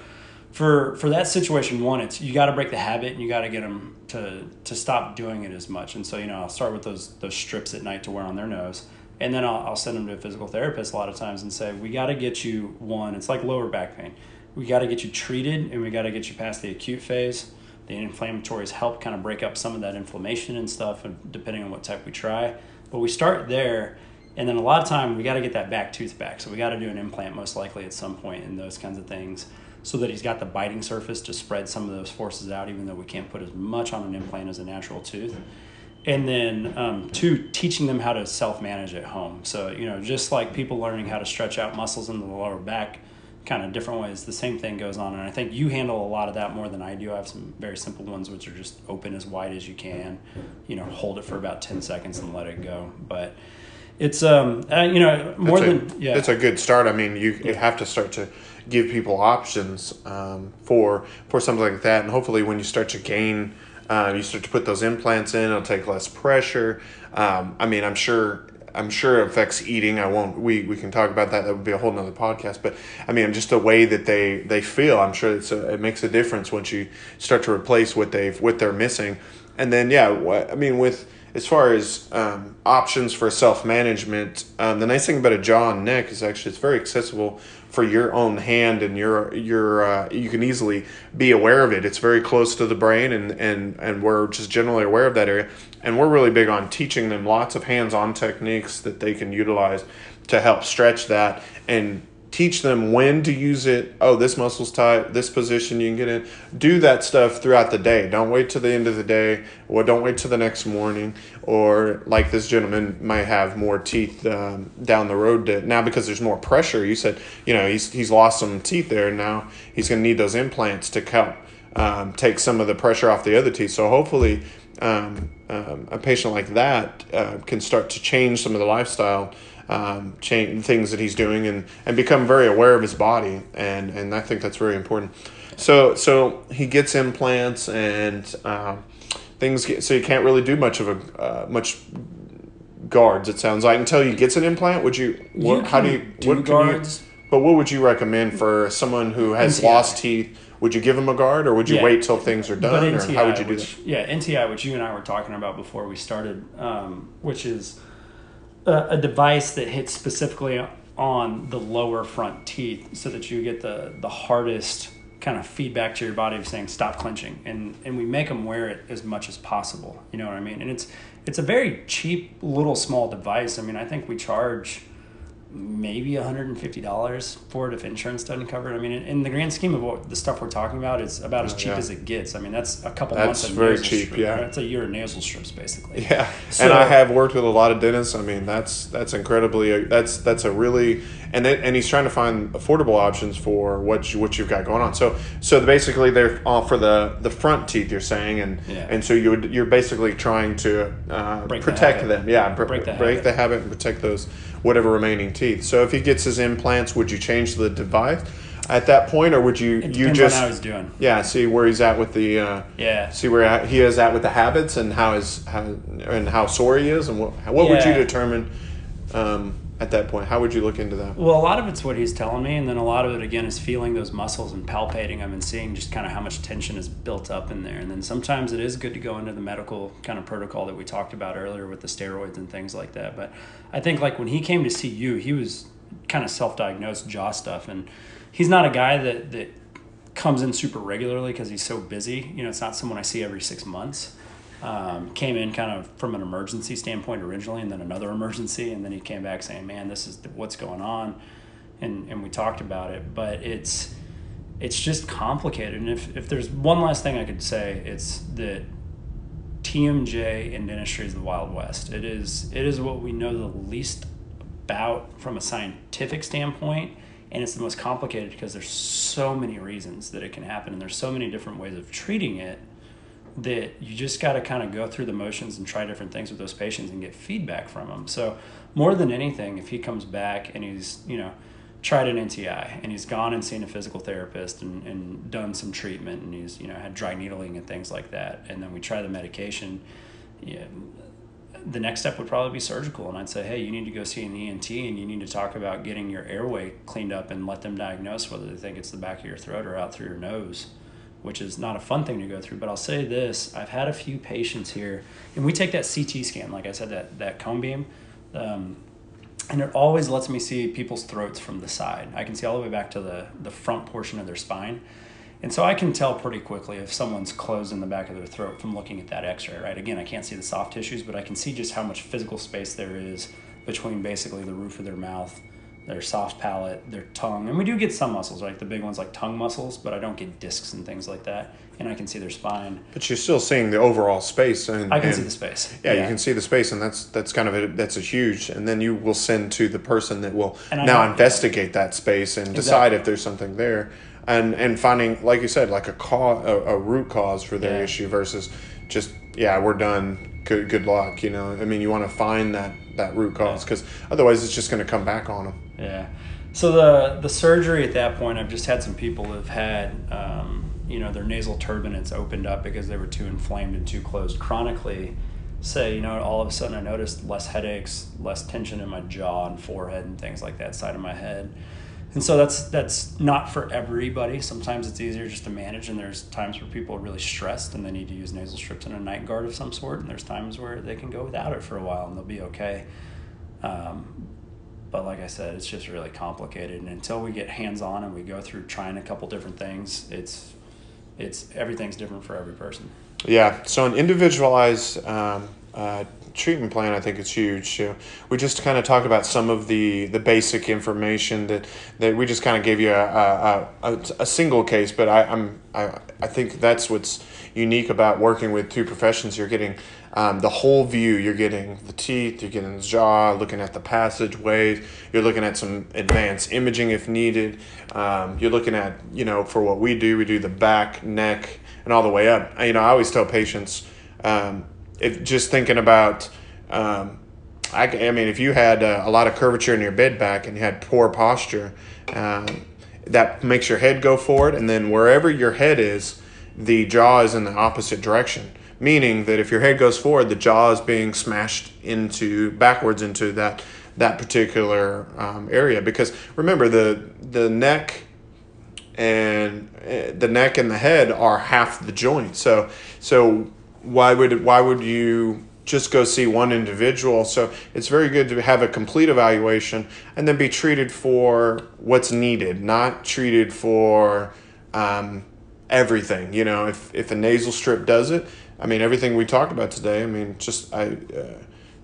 Speaker 4: for for that situation, one, it's you got to break the habit and you got to get them to to stop doing it as much. And so you know, I'll start with those those strips at night to wear on their nose, and then I'll, I'll send them to a physical therapist a lot of times and say, we got to get you one. It's like lower back pain. We got to get you treated and we got to get you past the acute phase. The inflammatories help kind of break up some of that inflammation and stuff, and depending on what type we try. But we start there, and then a lot of time we got to get that back tooth back. So we got to do an implant most likely at some point and those kinds of things so that he's got the biting surface to spread some of those forces out, even though we can't put as much on an implant as a natural tooth. And then, um, two, teaching them how to self manage at home. So, you know, just like people learning how to stretch out muscles in the lower back, kind of different ways, the same thing goes on. And I think you handle a lot of that more than I do. I have some very simple ones, which are just open as wide as you can, you know, hold it for about 10 seconds and let it go. But, it's um uh, you know more
Speaker 3: a,
Speaker 4: than yeah
Speaker 3: it's a good start i mean you, you have to start to give people options um, for for something like that. And hopefully, when you start to gain, uh, you start to put those implants in, it'll take less pressure. Um, I mean, I'm sure. I'm sure it affects eating. I won't. We, we can talk about that. That would be a whole nother podcast. But I mean, just the way that they, they feel. I'm sure it's a, it makes a difference once you start to replace what they've what they're missing. And then yeah, what, I mean with as far as um, options for self management, um, the nice thing about a jaw and neck is actually it's very accessible for your own hand and your your uh, you can easily be aware of it. It's very close to the brain and and and we're just generally aware of that area. And we're really big on teaching them lots of hands-on techniques that they can utilize to help stretch that and teach them when to use it. Oh, this muscle's tight, this position you can get in. Do that stuff throughout the day. Don't wait till the end of the day, or don't wait till the next morning. Or like this gentleman might have more teeth um, down the road to, now because there's more pressure. You said, you know, he's he's lost some teeth there. And now he's going to need those implants to help um, take some of the pressure off the other teeth. So hopefully. Um, um a patient like that uh, can start to change some of the lifestyle um, change things that he's doing and, and become very aware of his body and, and I think that's very important. So so he gets implants and uh, things get so you can't really do much of a uh, much guards it sounds like until he gets an implant. Would you, what,
Speaker 4: you
Speaker 3: how do you
Speaker 4: do
Speaker 3: what
Speaker 4: guards?
Speaker 3: You, but what would you recommend for someone who has
Speaker 4: NTI.
Speaker 3: lost teeth would you give him a guard or would you
Speaker 4: Yeah.
Speaker 3: wait till things are done or how would you do
Speaker 4: which,
Speaker 3: that?
Speaker 4: Yeah, NTI, which you and I were talking about before we started, um, which is a, a device that hits specifically on the lower front teeth, so that you get the the hardest kind of feedback to your body of saying stop clenching, and and we make them wear it as much as possible. You know what I mean? And it's it's a very cheap little small device. I mean, I think we charge maybe $150 for it if insurance doesn't cover it. I mean, in, in the grand scheme of what the stuff we're talking about, it's about as cheap
Speaker 3: yeah.
Speaker 4: as it gets. I mean, that's a couple
Speaker 3: That's
Speaker 4: months of
Speaker 3: very
Speaker 4: nasal
Speaker 3: cheap,
Speaker 4: strip-
Speaker 3: yeah.
Speaker 4: That's a year of nasal strips, basically.
Speaker 3: Yeah,
Speaker 4: So-
Speaker 3: and I have worked with a lot of dentists. I mean, that's that's incredibly uh, that's that's a really and it, and he's trying to find affordable options for what you, what you've got going on. So so basically they're all for the the front teeth. You're saying and
Speaker 4: Yeah.
Speaker 3: and so you would, you're basically trying to uh,
Speaker 4: Break the
Speaker 3: protect
Speaker 4: habit.
Speaker 3: them. Yeah, br-
Speaker 4: Break the
Speaker 3: break
Speaker 4: habit.
Speaker 3: the habit and protect those whatever remaining teeth. So if he gets his implants, would you change the device at that point, or would you you just
Speaker 4: how he's doing.
Speaker 3: yeah see where he's at with the uh,
Speaker 4: Yeah.
Speaker 3: see where he is at with the habits and how his how and how sore he is and what what would you determine um, at that point? How would you look into that?
Speaker 4: Well, a lot of it's what he's telling me, and then a lot of it again is feeling those muscles and palpating them and seeing just kind of how much tension is built up in there. And then sometimes it is good to go into the medical kind of protocol that we talked about earlier with the steroids and things like that. But I think like when he came to see you, he was kind of self-diagnosed jaw stuff, and he's not a guy that that comes in super regularly because he's so busy. You know, it's not someone I see every six months. Um, came in kind of from an emergency standpoint originally, and then another emergency, and then he came back saying, "Man, this is what's going on," and and we talked about it. But it's it's just complicated. And if if there's one last thing I could say, it's that TMJ in dentistry is the Wild West. It is it is what we know the least about from a scientific standpoint, and it's the most complicated because there's so many reasons that it can happen, and there's so many different ways of treating it that you just got to kind of go through the motions and try different things with those patients and get feedback from them. So more than anything, if he comes back and he's you know tried an NTI and he's gone and seen a physical therapist and, and done some treatment and he's you know had dry needling and things like that, and then we try the medication. Yeah, the next step would probably be surgical and i'd say hey you need to go see an ent and you need to talk about getting your airway cleaned up and let them diagnose whether they think it's the back of your throat or out through your nose which is not a fun thing to go through but i'll say this i've had a few patients here and we take that ct scan like i said that, that cone beam um, and it always lets me see people's throats from the side i can see all the way back to the, the front portion of their spine and so I can tell pretty quickly if someone's closed in the back of their throat from looking at that x ray, right? Again, I can't see the soft tissues, but I can see just how much physical space there is between basically the roof of their mouth, their soft palate, their tongue. And we do get some muscles, like the big ones like tongue muscles, but I don't get discs and things like that. And I can see their spine.
Speaker 3: But you're still seeing the overall space, and
Speaker 4: I can
Speaker 3: and-
Speaker 4: see the space.
Speaker 3: Yeah, you can see the space, and that's that's kind of a, that's a huge. And then you will send to the person that will now investigate that space and decide
Speaker 4: Exactly.
Speaker 3: if there's something there, and and finding, like you said, like a cause, a, a root cause for their
Speaker 4: Yeah.
Speaker 3: issue versus just yeah, we're done. Good good luck. You know, I mean, you want to find that that root cause because otherwise it's just going to come back on them.
Speaker 4: Yeah. So the the surgery at that point, I've just had some people who've had, um, you know, their nasal turbinates opened up because they were too inflamed and too closed chronically. Say, you know, all of a sudden I noticed less headaches, less tension in my jaw and forehead and things like that side of my head. And so that's that's not for everybody. Sometimes it's easier just to manage, and there's times where people are really stressed and they need to use nasal strips and a night guard of some sort. And there's times where they can go without it for a while and they'll be okay. Um, but like I said, it's just really complicated. And until we get hands on and we go through trying a couple different things, it's it's everything's different for every person.
Speaker 3: Yeah, so an individualized um, uh, treatment plan, I think it's huge. too. We just kind of talked about some of the, the basic information that, that we just kind of gave you a, a, a, a single case, but I, I'm I, I think that's what's unique about working with two professions. You're getting um, the whole view. You're getting the teeth, you're getting the jaw, looking at the passageways. You're looking at some advanced imaging if needed. Um, you're looking at you know for what we do, we do the back, neck, and all the way up. You know, I always tell patients, um, if just thinking about. Um, I, I mean, if you had uh, a lot of curvature in your bed back and you had poor posture, um, that makes your head go forward, and then wherever your head is, the jaw is in the opposite direction. Meaning that if your head goes forward, the jaw is being smashed into backwards into that that particular um, area. Because remember, the the neck and uh, the neck and the head are half the joint. So so why would why would you just go see one individual? So it's very good to have a complete evaluation and then be treated for what's needed, not treated for um, everything. You know, if if a nasal strip does it, I mean everything we talked about today. I mean, just I. Uh,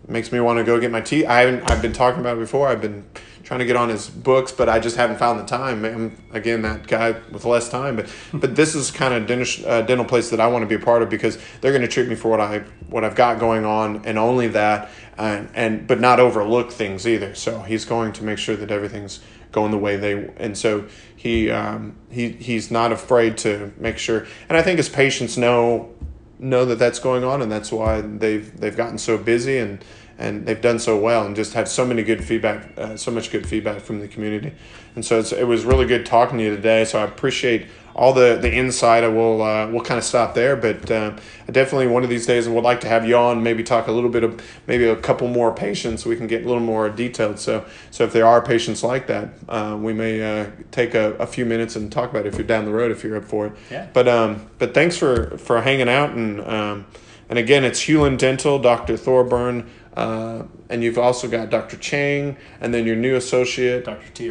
Speaker 3: makes me want to go get my teeth. I haven't. I've been talking about it before. I've been trying to get on his books, but I just haven't found the time. I'm again that guy with less time, but but this is kind of dental, uh, dental place that I want to be a part of because they're going to treat me for what I what I've got going on and only that, and and but not overlook things either. So he's going to make sure that everything's going the way they and so he um, he he's not afraid to make sure. And I think his patients know know that that's going on, and that's why they've they've gotten so busy and and they've done so well and just had so many good feedback, uh, so much good feedback from the community. And so it was really good talking to you today. So I appreciate all the, the insight. I will uh, we'll kind of stop there, but uh, definitely one of these days I would like to have you on, maybe talk a little bit of maybe a couple more patients. So we can get a little more detailed. So so if there are patients like that, uh, we may uh, take a, a few minutes and talk about it if you're down the road if you're up for it.
Speaker 4: Yeah.
Speaker 3: But um but thanks for for hanging out and um and again it's Hulen Dental, Dr. Thorburn. Uh, and you've also got Dr. Chang, and then your new associate,
Speaker 4: Dr.
Speaker 3: T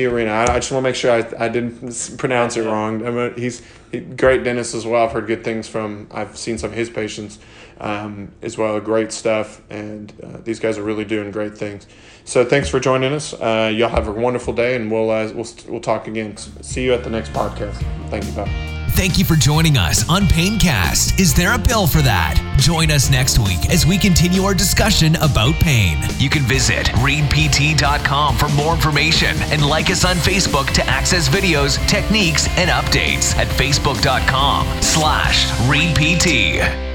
Speaker 3: Arena. I, I just want to make sure I, I didn't pronounce it wrong. I mean, he's he, great dentist as well. I've heard good things from. I've seen some of his patients um, as well. Great stuff, and uh, these guys are really doing great things. So thanks for joining us. Uh, y'all have a wonderful day, and we'll uh, we'll we'll talk again. See you at the next podcast. Thank you, bye.
Speaker 1: Thank you for joining us on Paincast. Is there a pill for that? Join us next week as we continue our discussion about pain.
Speaker 2: You can visit readpt.com for more information and like us on Facebook to access videos, techniques, and updates at facebook.com slash readpt.